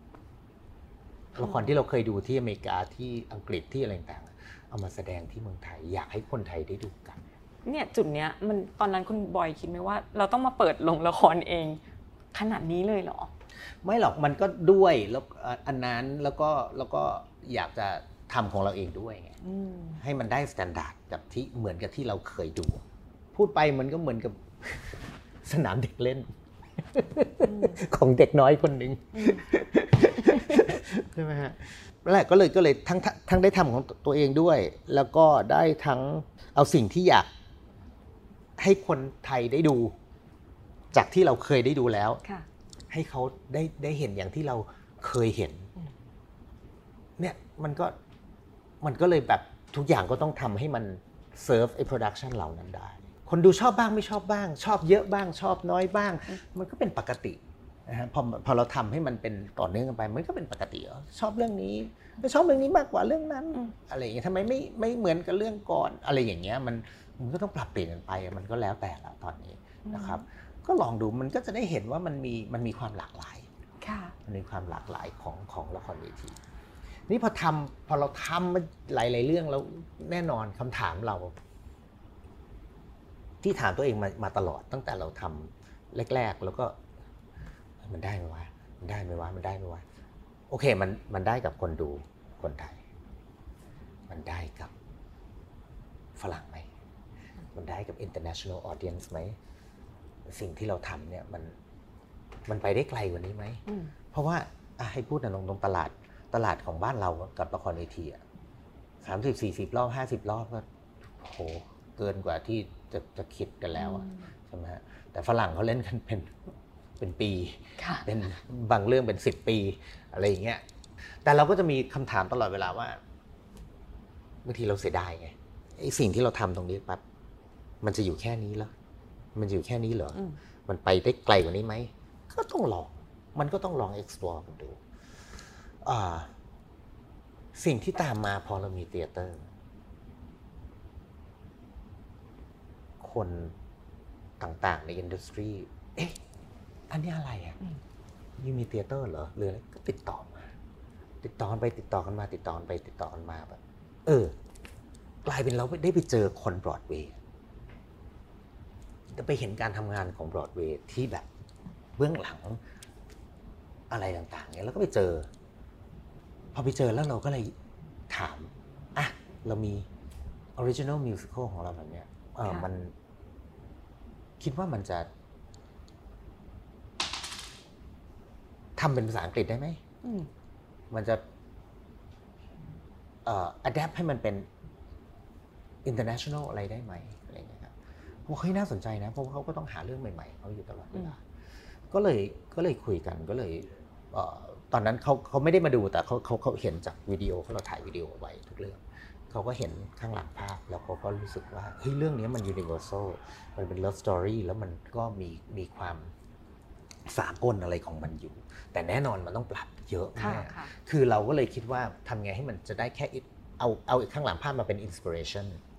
Speaker 1: ละครที่เราเคยดูที่อเมริกาที่อังกฤษที่อะไรต่างๆเอามาแสดงที่เมืองไทย อยากให้คนไทยได้ดูกัน
Speaker 2: เนี่ยจุดเนี้ยมันตอนนั้นคุณบอยคิดไหมว่า เราต้องมาเปิดโรงละครเอง ขนาดนี้เลยเหรอ
Speaker 1: ไม่หรอกมันก็ด้วยแล้วเอ่ออันนั้นแล้วก็แล้วก็อยากจะทำของเราเองด้วยไง
Speaker 2: อืม
Speaker 1: ให้มันได้ standard กับที่เหมือนกับที่เราเคยดู พูดไปมันก็เหมือนกับสนามเด็กเล่น ของเด็กน้อยคนหนึ่งใช่ไหมฮะนั่นแหละก็เลยก็เลยทั้งทั้งทั้งได้ทำของตัวเองด้วย แล้วก็ได้ทั้งเอาสิ่งที่อยาก ให้คนไทยได้ดู จากที่เราเคยได้ดูแล้ว
Speaker 2: ค่ะ
Speaker 1: ให้เขาได้ได้เห็นอย่างที่เราเคยเห็น
Speaker 2: อืม
Speaker 1: เนี่ยมันก็มันก็เลยแบบทุกอย่างก็ต้องทำให้มันเซิร์ฟไอ้ production เหล่านั้นได้ คนดูชอบบ้างไม่ชอบบ้าง ชอบเยอะบ้าง ชอบน้อยบ้าง มันก็เป็นปกตินะฮะพอพอเราทำให้มันเป็นต่อเนื่องกันไป มันก็เป็นปกติอ๋อชอบเรื่องนี้ไม่ชอบเรื่องนี้มากกว่าเรื่องนั้น
Speaker 2: อืม
Speaker 1: อะไรอย่างเงี้ยทำไมไม่ไม่เหมือนกับเรื่องก่อนอะไรอย่างเงี้ยมัน มันก็ต้องปรับเปลี่ยนกันไปมันก็แล้วแต่ละตอนนี้นะครับ ก็ลองดูมันก็จะได้เห็นว่ามันมีมันมีความหลากหลาย
Speaker 2: ค่ะ
Speaker 1: มันมีความหลากหลายของของละครเวทีนี่พอทำพอเราทำมาหลาย ๆ เรื่องแล้วแน่นอนคำถามเรา ที่ถามตัวเองมามาตลอดตั้งแต่เราทำแรก ๆ แล้วก็ มันได้ไหมวะมันได้ไหมวะมันได้ไหมวะโอเคมันมันได้กับคนดูคนไทย มันได้กับฝรั่งไหม มันได้กับ international audience ไหม สิ่งที่เราทำเนี่ยมันมันไปได้ไกลกว่านี้ไหม
Speaker 2: อืม
Speaker 1: เพราะว่าอะให้พูดนะตรงๆตลาดตลาดของบ้านเรากับละครเวทีอะสามสิบสี่สิบรอบห้าสิบรอบก็โหเกินกว่าที่จะจะคิดกันแล้วอะใช่ไหมฮะแต่ฝรั่งเขาเล่นกันเป็นเป็นปี
Speaker 2: ค่ะ
Speaker 1: เป็นบางเรื่องเป็นสิบปี อะไรอย่างเงี้ย แต่เราก็จะมีคำถามตลอดเวลาว่าบางทีเราเสียดายไงไอ้สิ่งที่เราทำตรงนี้ปั๊บ มันจะอยู่แค่นี้เหรอมันจะอยู่แค่นี้เหรอ
Speaker 2: อืม
Speaker 1: มันไปได้ไกลกว่านี้ไหม ก็ต้องลอง มันก็ต้องลอง explore กันดูอ่าสิ่งที่ตามมาพอเรามีเตียเตอร์ คนต่างๆใน industry เอ๊ะ อันนี้อะไรอะ
Speaker 2: อืม
Speaker 1: you มี theater เหรอหรืออะไรก็ติดต่อมา ติดต่อกันไปติดต่อกันมา ติดต่อกันไปติดต่อกันมาแบบ เออกลายเป็นเราได้ไปเจอคนบรอดเวย์ จะไปเห็นการทำงานของบรอดเวย์ที่แบบเบื้องหลังอะไรต่างๆเนี่ยแล้วก็ไปเจอ พอไปเจอแล้วเราก็เลยถามอะเรามีออริจิน l ลมิวสิควลของเราแบบเนี้ยเออ
Speaker 2: ค่ะ
Speaker 1: มัน คิดว่ามันจะทำเป็นภาษาอังกฤษได้ไหม
Speaker 2: อืม
Speaker 1: มันจะเอ่อ adapt ให้มันเป็น international อะไรได้ไหม ผมเฮ้ยน่าสนใจนะเพราะว่าเขาก็ต้องหาเรื่องใหม่ๆเขาอยู่ตลอดเวลาก็เลยก็เลยคุยกันก็เลยเอ่อตอนนั้นเขาเขาไม่ได้มาดูแต่เขาเขาเขาเห็นจากวิดีโอเขาเราถ่ายวิดีโอไว้ทุกเรื่องเขาก็เห็นข้างหลังภาพแล้วเขาก็รู้สึกว่าเฮ้ยเรื่องนี้มัน universal มันเป็น love story แล้วมันก็มีมีความสากลอะไรของมันอยู่ แต่แน่นอนมันต้องปรับเยอะ
Speaker 2: ค่ะ
Speaker 1: มาก
Speaker 2: ค่ะ
Speaker 1: คือเราก็เลยคิดว่าทำไงให้มันจะได้แค่ it- เอาเอาข้างหลังภาพมาเป็น inspiration น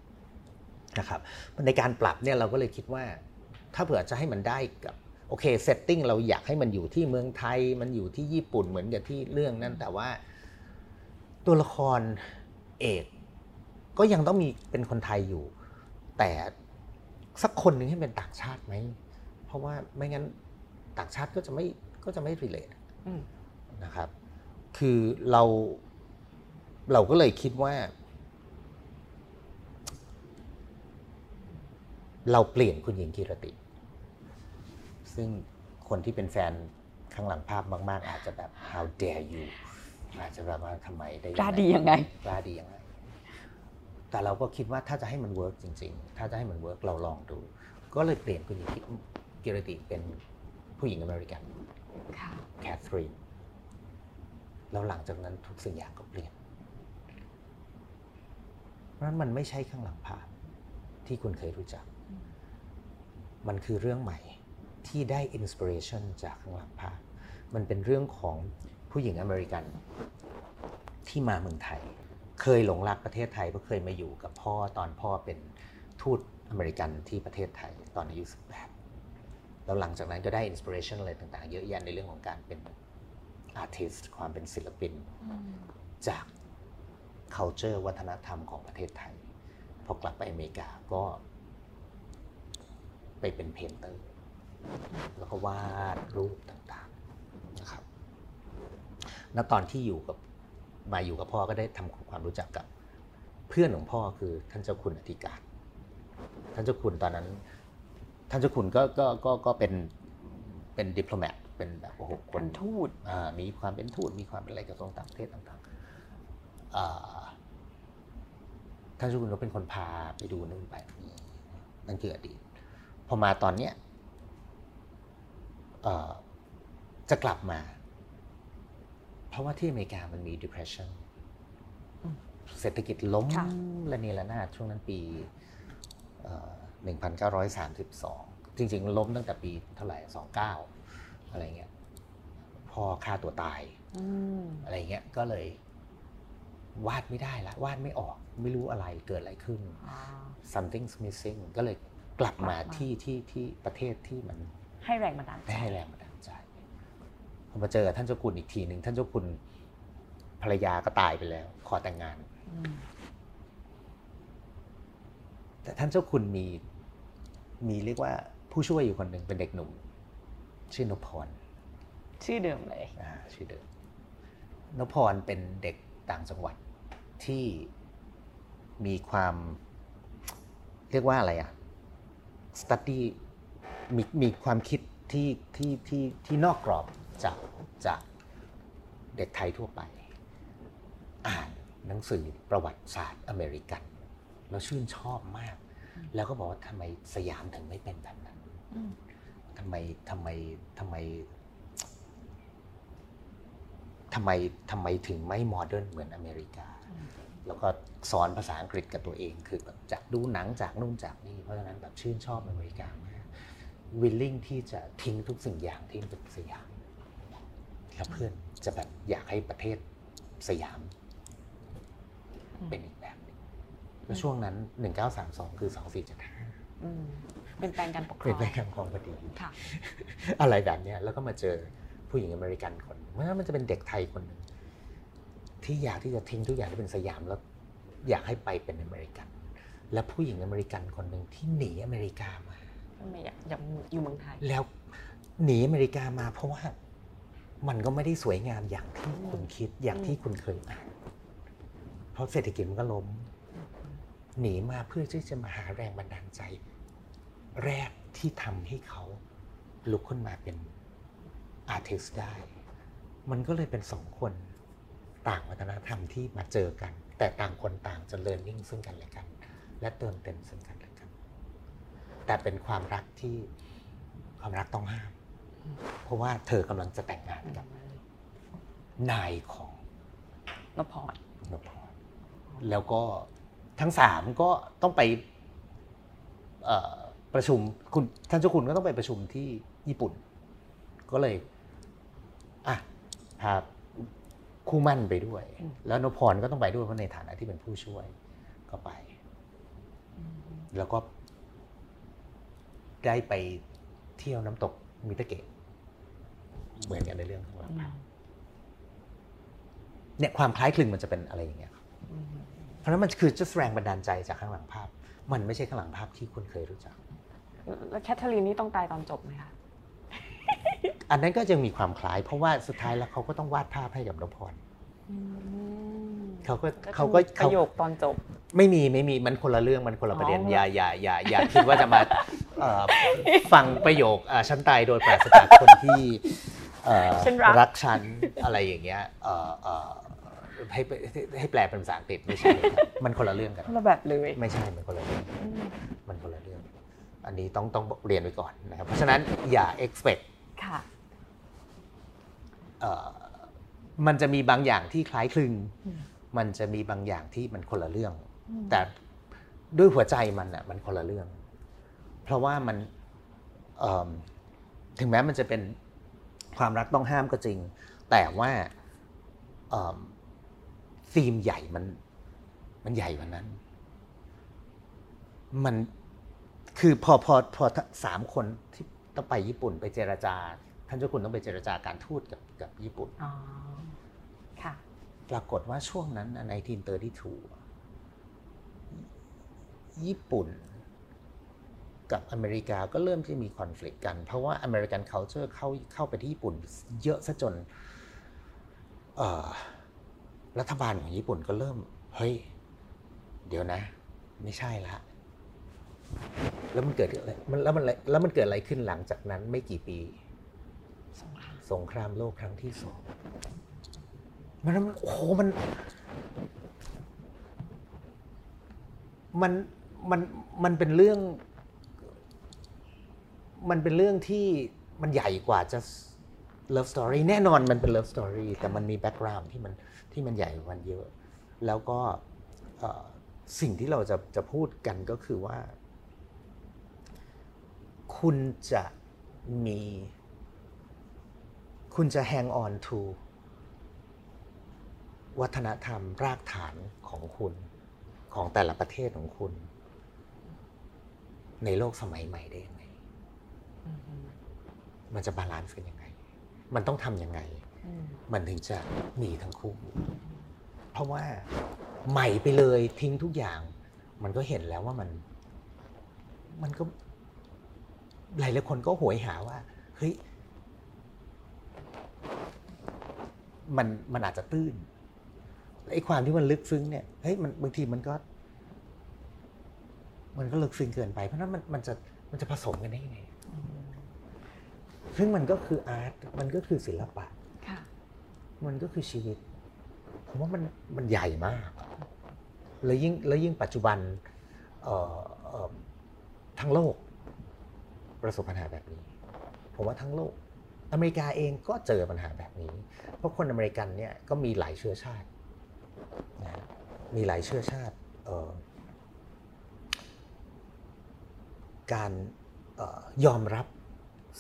Speaker 1: ะครับในการปรับเนี่ยเราก็เลยคิดว่า ถ้าเผื่อจะให้มันได้กับโอเคเซตติ้งเราอยากให้มันอยู่ที่เมืองไทย มันอยู่ที่ญี่ปุ่นเหมือนกับที่เรื่องนั้นแต่ว่า ตัวละครเอกก็ยังต้องมีเป็นคนไทยอยู่ แต่สักคนหนึ่งให้เป็นต่างชาติไหม เพราะว่าไม่งั้นต่างชาติก็จะไม่ก็จะไม่ relate
Speaker 2: อืม
Speaker 1: นะครับ คือเราเราก็เลยคิดว่า เราเปลี่ยนคุณหญิงกีรติ ซึ่งคนที่เป็นแฟนข้างหลังภาพมาก ๆ อาจจะแบบ how dare you อาจจะแบบว่าทำไมได้ยัง
Speaker 2: กล้า
Speaker 1: ไง
Speaker 2: ดียังไง
Speaker 1: กล้าดียังไง แต่เราก็คิดว่าถ้าจะให้มัน work จริง ๆ ถ้าจะให้มัน work เราลองดู ก็เลยเปลี่ยนคุณหญิงกีรติเป็นผู้หญิงอเมริกัน
Speaker 2: ค่ะ
Speaker 1: แคทเธอรีนแล้วหลังจากนั้นทุกสิ่งอย่างก็เปลี่ยน เพราะฉะนั้นมันไม่ใช่ข้างหลังภาพที่คุณเคยรู้จัก มันคือเรื่องใหม่ที่ได้ inspiration จากข้างหลังภาพ มันเป็นเรื่องของผู้หญิงอเมริกันที่มาเมืองไทย เคยหลงรักประเทศไทยเพราะเคยมาอยู่กับพ่อตอนพ่อเป็นทูตอเมริกันที่ประเทศไทยตอนอายุ18แล้วหลังจากนั้นก็ได้ inspiration อะไรต่างๆ เยอะแยะในเรื่องของการเป็น artist ความเป็นศิลปิน จาก culture วัฒนธรรมของประเทศไทย พอกลับไปอเมริกาก็ ไปเป็น painter แล้วก็วาดรูปต่างๆนะครับณตอนที่อยู่กับมาอยู่กับพ่อก็ได้ทำความรู้จักกับเพื่อนของพ่อคือท่านเจ้าคุณอธิการ ท่านเจ้าคุณตอนนั้น ท่านเจ้าคุณก็ก็ก็ก็เป็นเป็น diplomat เป็นแบบโอ้โหค
Speaker 2: คนนทูต
Speaker 1: อ่ามีความเป็นทูตมีความเป็นอะไรกระทรวงต่างประเทศต่างๆอ่าท่านเจ้าคุณก็เป็นคนพาไปดูนู่นไปนี่นั่นคืออดีตพ อมาตอนเนี้ยเอ่อจะกลับมา เพราะว่าที่อเมริกามันมี depression
Speaker 2: อืม
Speaker 1: เศรษฐกิจล้ม
Speaker 2: ค่ะ
Speaker 1: และนี่ละนาดช่วงนั้นปีเอ่อ1932 จริง ๆ ล้มตั้งแต่ปีเท่าไหร่ 29 อะไรเงี้ย พอฆ่าตัวตาย
Speaker 2: อืม
Speaker 1: อะไรเงี้ย ก็เลย วาดไม่ได้ละ วาดไม่ออก ไม่รู้อะไรเกิดอะไรขึ้น
Speaker 2: อ่า
Speaker 1: something's missing ก็เลย กลับมาก
Speaker 2: ลับมา
Speaker 1: ที่ที่ที่ประเทศที่มัน
Speaker 2: ให้แรงบันดาลใจ
Speaker 1: ได้ให้แรงบันดาลใจพอมาเจอท่านเจ้าคุณอีกทีหนึ่งท่านเจ้าคุณภรรยาก็ตายไปแล้ว ขอแต่งงาน
Speaker 2: อืม
Speaker 1: แต่ท่านเจ้าคุณมีมีเรียกว่าผู้ช่วยอยู่คนหนึ่งเป็นเด็กหนุ่ม ชื่อนพพร
Speaker 2: ชื่อเดิมเลย
Speaker 1: อ่าชื่อเดิมนพพรเป็นเด็กต่างจังหวัดที่มีความ เรียกว่าอะไรอะ study มีมีความคิดที่ที่ที่ที่นอกกรอบจากจากเด็กไทยทั่วไป อ่านหนังสือประวัติศาสตร์อเมริกัน แล้วชื่นชอบมาก แล้วก็บอกว่าทำไมสยามถึงไม่เป็นแบบนั้น
Speaker 2: อืม
Speaker 1: ทำไมทำไมทำไมทำไมทำไมถึงไม่โมเดิร์นเหมือนอเมริกา แล้วก็สอนภาษาอังกฤษกับตัวเอง คือแบบจากดูหนังจากนู่นจากนี่ เพราะฉะนั้นแบบชื่นชอบอเมริกามาก willing ที่จะทิ้งทุกสิ่งอย่างที่เป็นสยามแล้วเพื่อนจะแบบอยากให้ประเทศสยาม เป็นอีกแบบหนึ่งแล้วช่วงนั้น 1932 คือ 2475
Speaker 2: อืมเป็นแปลงการปกคร
Speaker 1: เปลี่
Speaker 2: อยง
Speaker 1: นแปลงการปกครองพอดี
Speaker 2: ค่ะ
Speaker 1: อะไรแบบเนี้ยแล้วก็มาเจอผู้หญิงอเมริกันคนหนึ่งไม่ว่ามันจะเป็นเด็กไทยคนหนึ่ง ที่อยากที่จะทิ้งทุกอย่างที่เป็นสยามแล้วอยากให้ไปเป็นอเมริกัน และผู้หญิงอเมริกันคนหนึ่งที่หนีอเมริกามา
Speaker 2: ไม่อยากอยากอยู่เมืองไทย
Speaker 1: แล้วหนีอเมริกามาเพราะว่ามันก็ไม่ได้สวยงามอย่างที่คุณคิดอย่างที่คุณเคยอ่านเพราะเศรษฐกิจมันก็ล้ม หนีมาเพื่อที่จะมาหาแรงบันดาลใจ แรกที่ทำให้เขาลุกขึ้นมาเป็นอาร์ติสได้ มันก็เลยเป็นสองคน ต่างวัฒนธรรมที่มาเจอกัน แต่ต่างคนต่างจะเรียนรู้ซึ่งกันและกัน และเติมเต็มซึ่งกันและกัน แต่เป็นความรักที่ความรักต้องห้าม เพราะว่าเธอกำลังจะแต่งงานกับนายของ
Speaker 2: นพร
Speaker 1: นพรแล้วก็ทั้งสามก็ต้องไปเอ่อประชุมคุณท่านเจ้าคุณก็ต้องไปประชุมที่ญี่ปุ่น ก็เลยอะพา คู่มั่นไปด้วย แล้วนพรก็ต้องไปด้วยเพราะในฐานะที่เป็นผู้ช่วยก็ไป แล้วก็ ได้ไปเที่ยวน้ำตกมิตาเกะเหมือนกันในเรื่องของเราเนี่ยความคล้ายคลึงมันจะเป็นอะไรอย่างเงี้ยครับเพราะฉะนั้นมันคือจะแรงบันดาลใจจากข้างหลังภาพ มันไม่ใช่ข้างหลังภาพที่คุณเคยรู้จัก
Speaker 2: แล้วแคทเธอรีนนี่ต้องตายตอนจบไหมคะ
Speaker 1: อันนั้นก็จะมีความคล้าย เพราะว่าสุดท้ายแล้วเขาก็ต้องวาดภาพให้กับนพพรเขาก็เขาก็
Speaker 2: ป
Speaker 1: เขา
Speaker 2: ระโยคตอนจบ
Speaker 1: ไม่มีไม่มีมันคนละเรื่องมันคนละประเด็น
Speaker 2: อ๋อ
Speaker 1: อย่าอย่าอย่าอย่าคิดว่าจะมาเอ่อฟังประโยคอ่าฉันตายโดยปราศจากคนที่เอ่อ
Speaker 2: ฉันรัก
Speaker 1: รักฉันอะไรอย่างเงี้ยเอ่อเอ่อให้ให้ให้แปลเป็นภาษาอังกฤษไม่ใช่ครับมันคนละเรื่องกัน
Speaker 2: คนละแบบเลย
Speaker 1: ไม่ใช่มันคนละเรื่องมันคนละเรื่อง อันนี้ต้องต้องเรียนไว้ก่อนนะครับเพราะฉะนั้นอย่า expect
Speaker 2: ค่ะ
Speaker 1: เอ่อมันจะมีบางอย่างที่คล้ายคลึง
Speaker 2: อืม
Speaker 1: มันจะมีบางอย่างที่มันคนละเรื่อง
Speaker 2: อืม
Speaker 1: แต่ด้วยหัวใจมันอะมันคนละเรื่อง เพราะว่ามันเอิ่มถึงแม้มันจะเป็นความรักต้องห้ามก็จริง แต่ว่าเอิ่มธีมใหญ่มัน มันใหญ่กว่านั้น มันคือพอพอพอสามคนที่ ต้องไปญี่ปุ่นไปเจรจา ท่านเจ้าคุณต้องไปเจรจาการทูตกับกับญี่ปุ่น
Speaker 2: อ๋อค่ะ
Speaker 1: ปรากฏว่าช่วงนั้น nineteen thirty-two ญี่ปุ่นกับอเมริกาก็เริ่มที่มี conflict กัน เพราะว่าอเมริกัน culture เข้าเข้าไปที่ญี่ปุ่นเยอะซะจนเอ่อรัฐบาลของญี่ปุ่นก็เริ่ม เฮ้ย เดี๋ยวนะ ไม่ใช่ละ แล้วมันเกิดอะไรมันแล้วมันแล้วมันเกิดอะไรขึ้นหลังจากนั้นไม่กี่ปี
Speaker 2: สงคราม
Speaker 1: สงครามโลกครั้งที่สองมันโอ้โหมัน มันมันมันเป็นเรื่อง มันเป็นเรื่องที่มันใหญ่กว่าจะ love story แน่นอนมันเป็น love story แต่มันมี background ที่มันที่มันใหญ่กว่ามันเยอะ แล้วก็สิ่งที่เราจะจะพูดกันก็คือว่า คุณจะมี คุณจะ hang on to วัฒนธรรมรากฐานของคุณของแต่ละประเทศของคุณ ในโลกสมัยใหม่ได้ยังไง มันจะบาลานซ์กันยังไง มันต้องทำยังไง
Speaker 2: อืม
Speaker 1: มันถึงจะมีทั้งคู่ เพราะว่าใหม่ไปเลยทิ้งทุกอย่าง มันก็เห็นแล้วว่ามัน มันก็ หลายหลายๆคนก็โหยหาว่าเฮ้ยมันมันอาจจะตื้นไอ้ความที่มันลึกซึ้งเนี่ยเฮ้ยมันบางทีมันก็ มันก็ลึกซึ้งเกินไป เพราะฉะนั้นมันมันจะมันจะผสมกันได้ยังไงซึ่งมันก็คืออาร์ตมันก็คือศิลปะ
Speaker 2: ค่ะ
Speaker 1: มันก็คือชีวิตผมว่ามันมันใหญ่มาก แล้วยิ่งแล้วยิ่งปัจจุบันเอ่อเอ่อทั้งโลก ประสบปัญหาแบบนี้ ผมว่าทั้งโลก อเมริกาเองก็เจอปัญหาแบบนี้ เพราะคนอเมริกันเนี่ยก็มีหลายเชื้อชาตินะฮะมีหลายเชื้อชาติเอ่อการเอ่อยอมรับ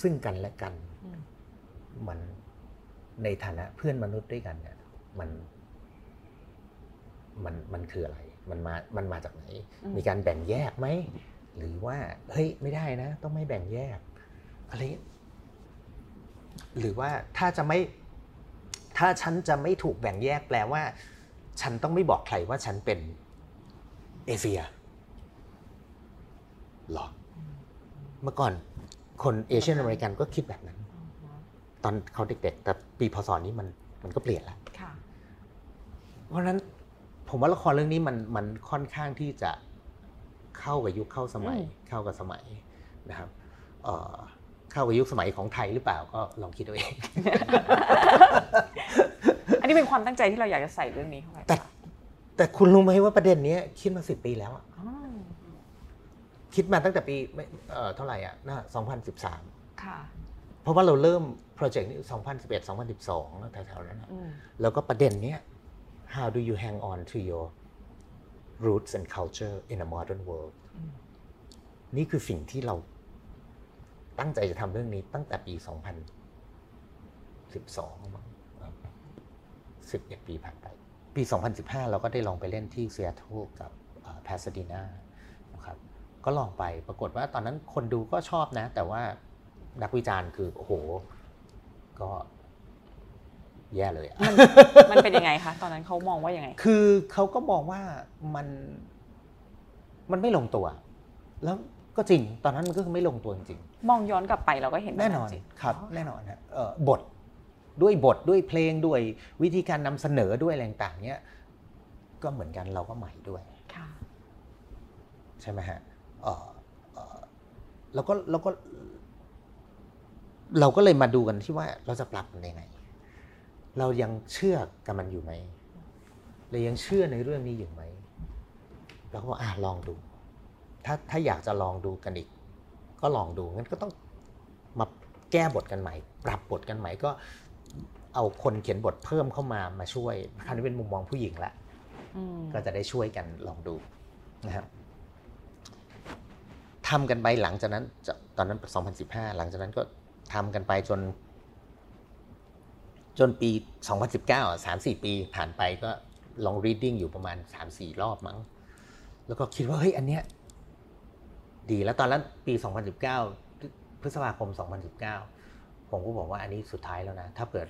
Speaker 1: ซึ่งกันและกัน
Speaker 2: อืม
Speaker 1: มันในฐานะเพื่อนมนุษย์ด้วยกันเนี่ยมันมันมันคืออะไร มันมามันมาจากไหน
Speaker 2: อืม
Speaker 1: มีการแบ่งแยกไหม หรือว่าเฮ้ยไม่ได้นะ ต้องไม่แบ่งแยกอะไรหรือว่าถ้าจะไม่ถ้าฉันจะไม่ถูกแบ่งแยกแปลว่า ฉันต้องไม่บอกใครว่าฉันเป็นเอเชียหรอเมื่อก่อนคนเอเชียนอเมริกันก็คิดแบบนั้น ตอนเขาเด็ก ๆ แต่ปีพศนี้มันมันก็เปลี่ยนแล้ว
Speaker 2: ค่ะ
Speaker 1: เพราะฉะนั้นผมว่าละครเรื่องนี้มันมันค่อนข้างที่จะ เข้ากับยุคเข้าสมัย
Speaker 2: อืม
Speaker 1: เข้ากับสมัยนะครับเอ่อเข้ากับยุคสมัยของไทยหรือเปล่าก็ลองคิดเอาเอง
Speaker 2: อันนี้เป็นความตั้งใจที่เราอยากจะใส่เรื่องนี้เข้าไป
Speaker 1: แต่แต่คุณรู้ไหมว่าประเด็นเนี้ยคิดมาสิบปีแล้วอะ
Speaker 2: อ๋อ
Speaker 1: คิดมาตั้งแต่ปีไม่เอ่อเท่าไหร่อะน่า2013
Speaker 2: ค่ะ
Speaker 1: เพราะว่าเราเริ่มโปรเจกต์นี้2011 2012แล้วแถวๆนั้นอะ
Speaker 2: อืม
Speaker 1: แล้วก็ประเด็นเนี้ย how do you hang on to your roots and culture in a modern world นี่คือสิ่งที่เราตั้งใจจะทำเรื่องนี้ตั้งแต่ปี 2012มั้ง11ปีผ่านไป ปี 2015 เราก็ได้ลองไปเล่นที่ซีแอตเทิลกับแพสซาดีนานะครับ ก็ลองไปปรากฏว่าตอนนั้นคนดูก็ชอบนะ แต่ว่านักวิจารณ์คือ โอ้โห ก็ แย่เลยอะ
Speaker 2: มันเป็นยังไงคะตอนนั้นเขามองว่ายังไง
Speaker 1: คือเขาก็มองว่ามันมันไม่ลงตัว แล้วก็จริง ตอนนั้นมันก็คือไม่ลงตัวจริง
Speaker 2: มองย้อนกลับไปเราก็เห็น
Speaker 1: ๆแน่นอน
Speaker 2: จริง
Speaker 1: ครับ แน่นอนฮะเอ่อบทด้วยบทด้วยเพลงด้วยวิธีการนำเสนอด้วยอะไรต่างๆเนี้ยก็เหมือนกันเราก็ใหม่ด้วย
Speaker 2: ค่ะ
Speaker 1: ใช่ไหมฮะเอ่อเอ่อแล้วก็แล้วก็ เราก็เลยมาดูกันที่ว่าเราจะปรับมันยังไง เรายังเชื่อกับมันอยู่ไหมเรายังเชื่อในเรื่องนี้อยู่ไหมเราก็บอกอะลองดู ถ้าถ้าอยากจะลองดูกันอีก ก็ลองดูงั้นก็ต้องมาแก้บทกันใหม่ ปรับบทกันใหม่ก็เอาคนเขียนบทเพิ่มเข้ามามาช่วยคราวนี้เป็นมุมมองผู้หญิงละ
Speaker 2: อืม
Speaker 1: ก็จะได้ช่วยกันลองดูนะครับทำกันไปหลังจากนั้นจะตอนนั้น 2015 หลังจากนั้นก็ทำกันไปจน จนปี 2019อะ3-4 ปีผ่านไปก็ลอง reading อยู่ประมาณ 3-4 รอบมั้ง แล้วก็คิดว่า เฮ้ย อันเนี้ยดีแล้วตอนนั้นปี 2019 พฤษภาคม 2019 ผมก็บอกว่าอันนี้สุดท้ายแล้วนะ ถ้าเกิด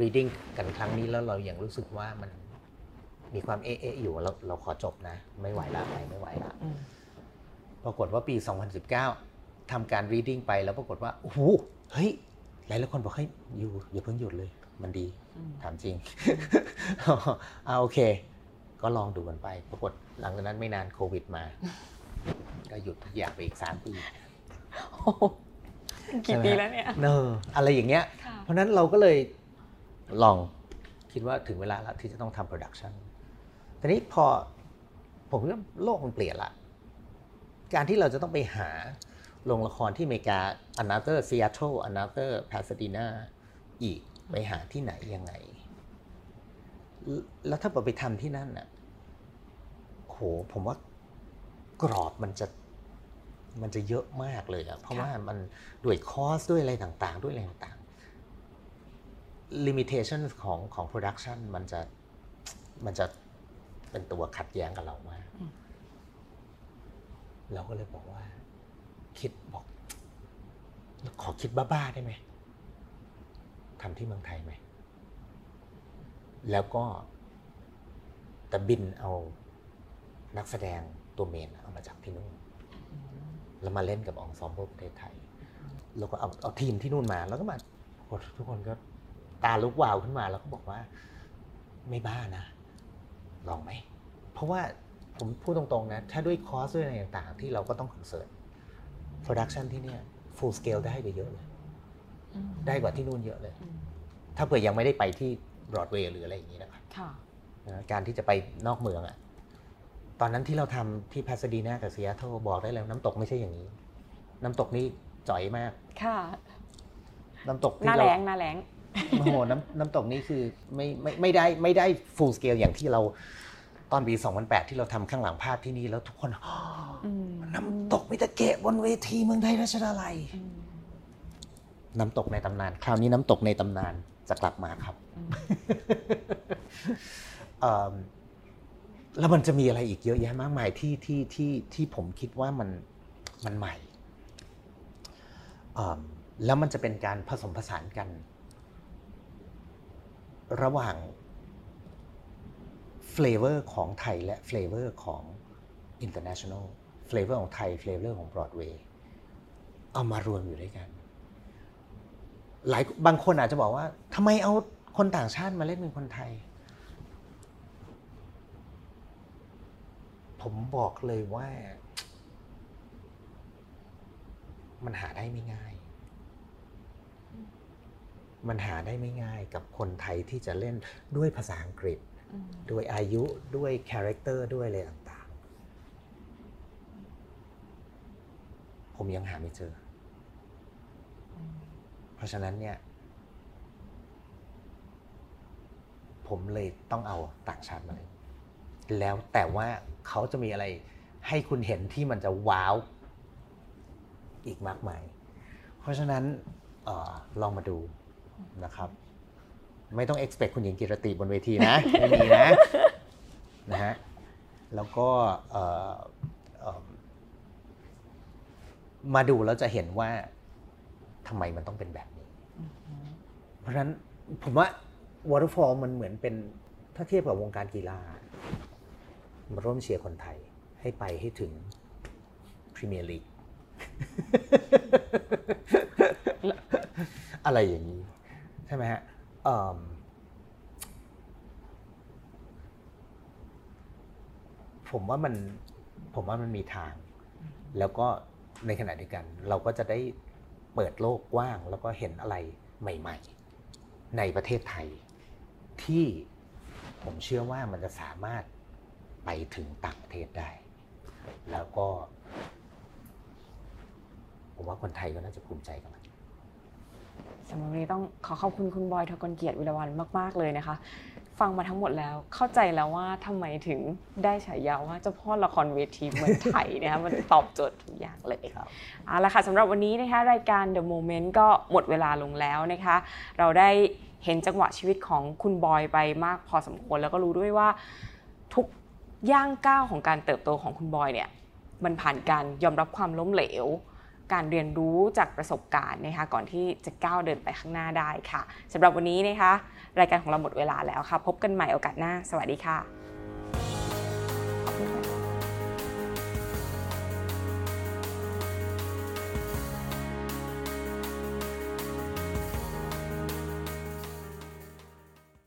Speaker 1: reading กันครั้งนี้แล้วเรายังรู้สึกว่ามันมีความเอ๊ะๆอยู่เราเราขอจบนะ ไม่ไหวละไปไม่ไหวละ
Speaker 2: อืม
Speaker 1: ปรากฏว่าปี 2019ทำการ reading ไปแล้วปรากฏว่าโอ้โหเฮ้ยหลายหลายคนบอกเฮ้ยอยู่อย่าเพิ่งหยุดเลย มันดี
Speaker 2: อืม
Speaker 1: ถามจริงเอาโอเค ก็ลองดูกันไปปรากฏหลังจากนั้นไม่นานโควิดมา ก็หยุดทุกอย่างไปอีกสามปี
Speaker 2: โอ้โหกี่ปีแล้วเนี่ย
Speaker 1: เนออะไรอย่างเงี้ย
Speaker 2: ค่ะ
Speaker 1: เพราะฉะนั้นเราก็เลยลองคิดว่าถึงเวลาแล้วที่จะต้องทำ production ทีนี้พอผมว่าโลกมันเปลี่ยนละ การที่เราจะต้องไปหาโรงละครที่อเมริกา another Seattle another Pasadena อีก ไปหาที่ไหนยังไง แล้วถ้าเราไปทำที่นั่นน่ะโหผมว่ากรอบมันจะมันจะเยอะมากเลยอะเพราะว่ามันด้วย cost ด้วยอะไรต่างๆ ด้วยอะไรต่างๆ limitation ของของ production มันจะมันจะเป็นตัวขัดแย้งกับเรามาก
Speaker 2: อืม
Speaker 1: เราก็เลยบอกว่า คิดบอก ขอคิดบ้าๆได้ไหม ทำที่เมืองไทยไหม แล้วก็แต่บินเอานักแสดงตัวเมนเอามาจากที่นู่น แล้วมาเล่นกับองซอมเบิลประเทศไทย แล้วก็เอาเอาทีมที่นู่นมา แล้วก็มาทุกคนก็ตาลุกวาวขึ้นมา แล้วก็บอกว่า ไม่บ้านะ ลองไหม เพราะว่าผมพูดตรงๆนะ ถ้าด้วย cost ด้วยอะไรต่างๆ ที่เราก็ต้องคอนเซิร์ต production ที่เนี่ย full scale ได้ไปเยอะเลย ได้กว่าที่นู่นเยอะเลย
Speaker 2: อืม
Speaker 1: ถ้าเผื่อยังไม่ได้ไปที่บรอดเวย์หรืออะไรอย่างนี้นะครับ
Speaker 2: ค่ะ
Speaker 1: นะการที่จะไปนอกเมืองอะตอนนั้นที่เราทำที่แพสซาดีนากับซีแอตเทิลบอกได้แล้ว น้ำตกไม่ใช่อย่างนี้ น้ำตกนี่จ่อยมาก
Speaker 2: ค่ะ
Speaker 1: น้ำตก
Speaker 2: ห
Speaker 1: ที่
Speaker 2: น้า
Speaker 1: เรา
Speaker 2: แรงหน้าแรง
Speaker 1: โอ้โหน้ำน้ำตกนี่คือไม่ไม่ไม่ได้ไม่ได้ full scale อย่างที่เราตอนปี 2008 ที่เราทำข้างหลังภาพที่นี่แล้วทุกคน
Speaker 2: อืม
Speaker 1: น้ำตกมิตาเกะบนเวทีเมืองไทยราชดาลัย
Speaker 2: อืม
Speaker 1: น้ำตกในตำนาน คราวนี้น้ำตกในตำนานจะกลับมาครับ
Speaker 2: อืม
Speaker 1: เอิ่มแล้วมันจะมีอะไรอีกเยอะแยะมากมายที่ที่ที่ที่ผมคิดว่ามันมันใหม่เอิ่มแล้วมันจะเป็นการผสมผสานกัน ระหว่างเฟลเวอร์ของไทยและเฟลเวอร์ของ international flavor ของไทย flavor ของ Broadway เอามารวมอยู่ด้วยกัน หลายบางคนอาจจะบอกว่าทำไมเอาคนต่างชาติมาเล่นเป็นคนไทย ผมบอกเลยว่า มันหาได้ไม่ง่าย มันหาได้ไม่ง่ายกับคนไทยที่จะเล่นด้วยภาษาอังกฤษ ด้วยอายุด้วยคาแรคเตอร์ด้วยอะไรต่างๆ ผมยังหาไม่เจอ เพราะฉะนั้นเนี่ย ผมเลยต้องเอาต่างชาติมาเลยแล้วแต่ว่าเขาจะมีอะไรให้คุณเห็นที่มันจะว้าวอีกมากมาย เพราะฉะนั้นออลองมาดูนะครับ ไม่ต้อง expect คุณหญิงกิรติบนเวทีนะ ไม่มีนะนะฮะแล้วก็มาดูแล้วจะเห็นว่า ทำไมมันต้องเป็นแบบนี้ เพราะฉะนั้นผมว่า Waterfall มันเหมือนเป็นถ้าเทียบกับวงการกีฬา มาร่วมเชียร์คนไทยให้ไปให้ถึงพรีเมียร์ลีกอะไรอย่างนี้ ใช่ไหมฮะผมว่ามันผมว่ามันมีทาง แล้วก็ในขณะเดียวกัน เราก็จะได้ เปิดโลกกว้างแล้วก็เห็นอะไรใหม่ ๆ ในประเทศไทย ที่ผมเชื่อว่ามันจะสามารถไปถึงต่างประเทศได้ แล้วก็ ผมว่าคนไทยก็น่าจะภูมิใจกัน
Speaker 2: สำหรับวันนี้ต้องขอขอบคุณคุณบอยทกลเกียรติวิรวันมาก ๆ เลยนะคะ ฟังมาทั้งหมดแล้วเข้าใจแล้วว่าทำไมถึงได้ฉายาว่าเจ้าพ่อละครเวทีเมืองไทยนะคะมันตอบโจทย์ทุกอย่างเลย
Speaker 1: ครับ
Speaker 2: เอาละค่ะสำหรับวันนี้นะคะรายการ The Moment ก็หมดเวลาลงแล้วนะคะ เราได้เห็นจังหวะชีวิตของคุณบอยไปมากพอสมควรแล้วก็รู้ด้วยว่าทุกย่างก้าวของการเติบโตของคุณบอยเนี่ยมันผ่านการยอมรับความล้มเหลว การเรียนรู้จากประสบการณ์นะคะก่อนที่จะก้าวเดินไปข้างหน้าได้ค่ะสำหรับวันนี้นะคะ รายการของเราหมดเวลาแล้วค่ะ พบกันใหม่โอกาสหน้า สวัสดีค่ะขอบคุณค่ะ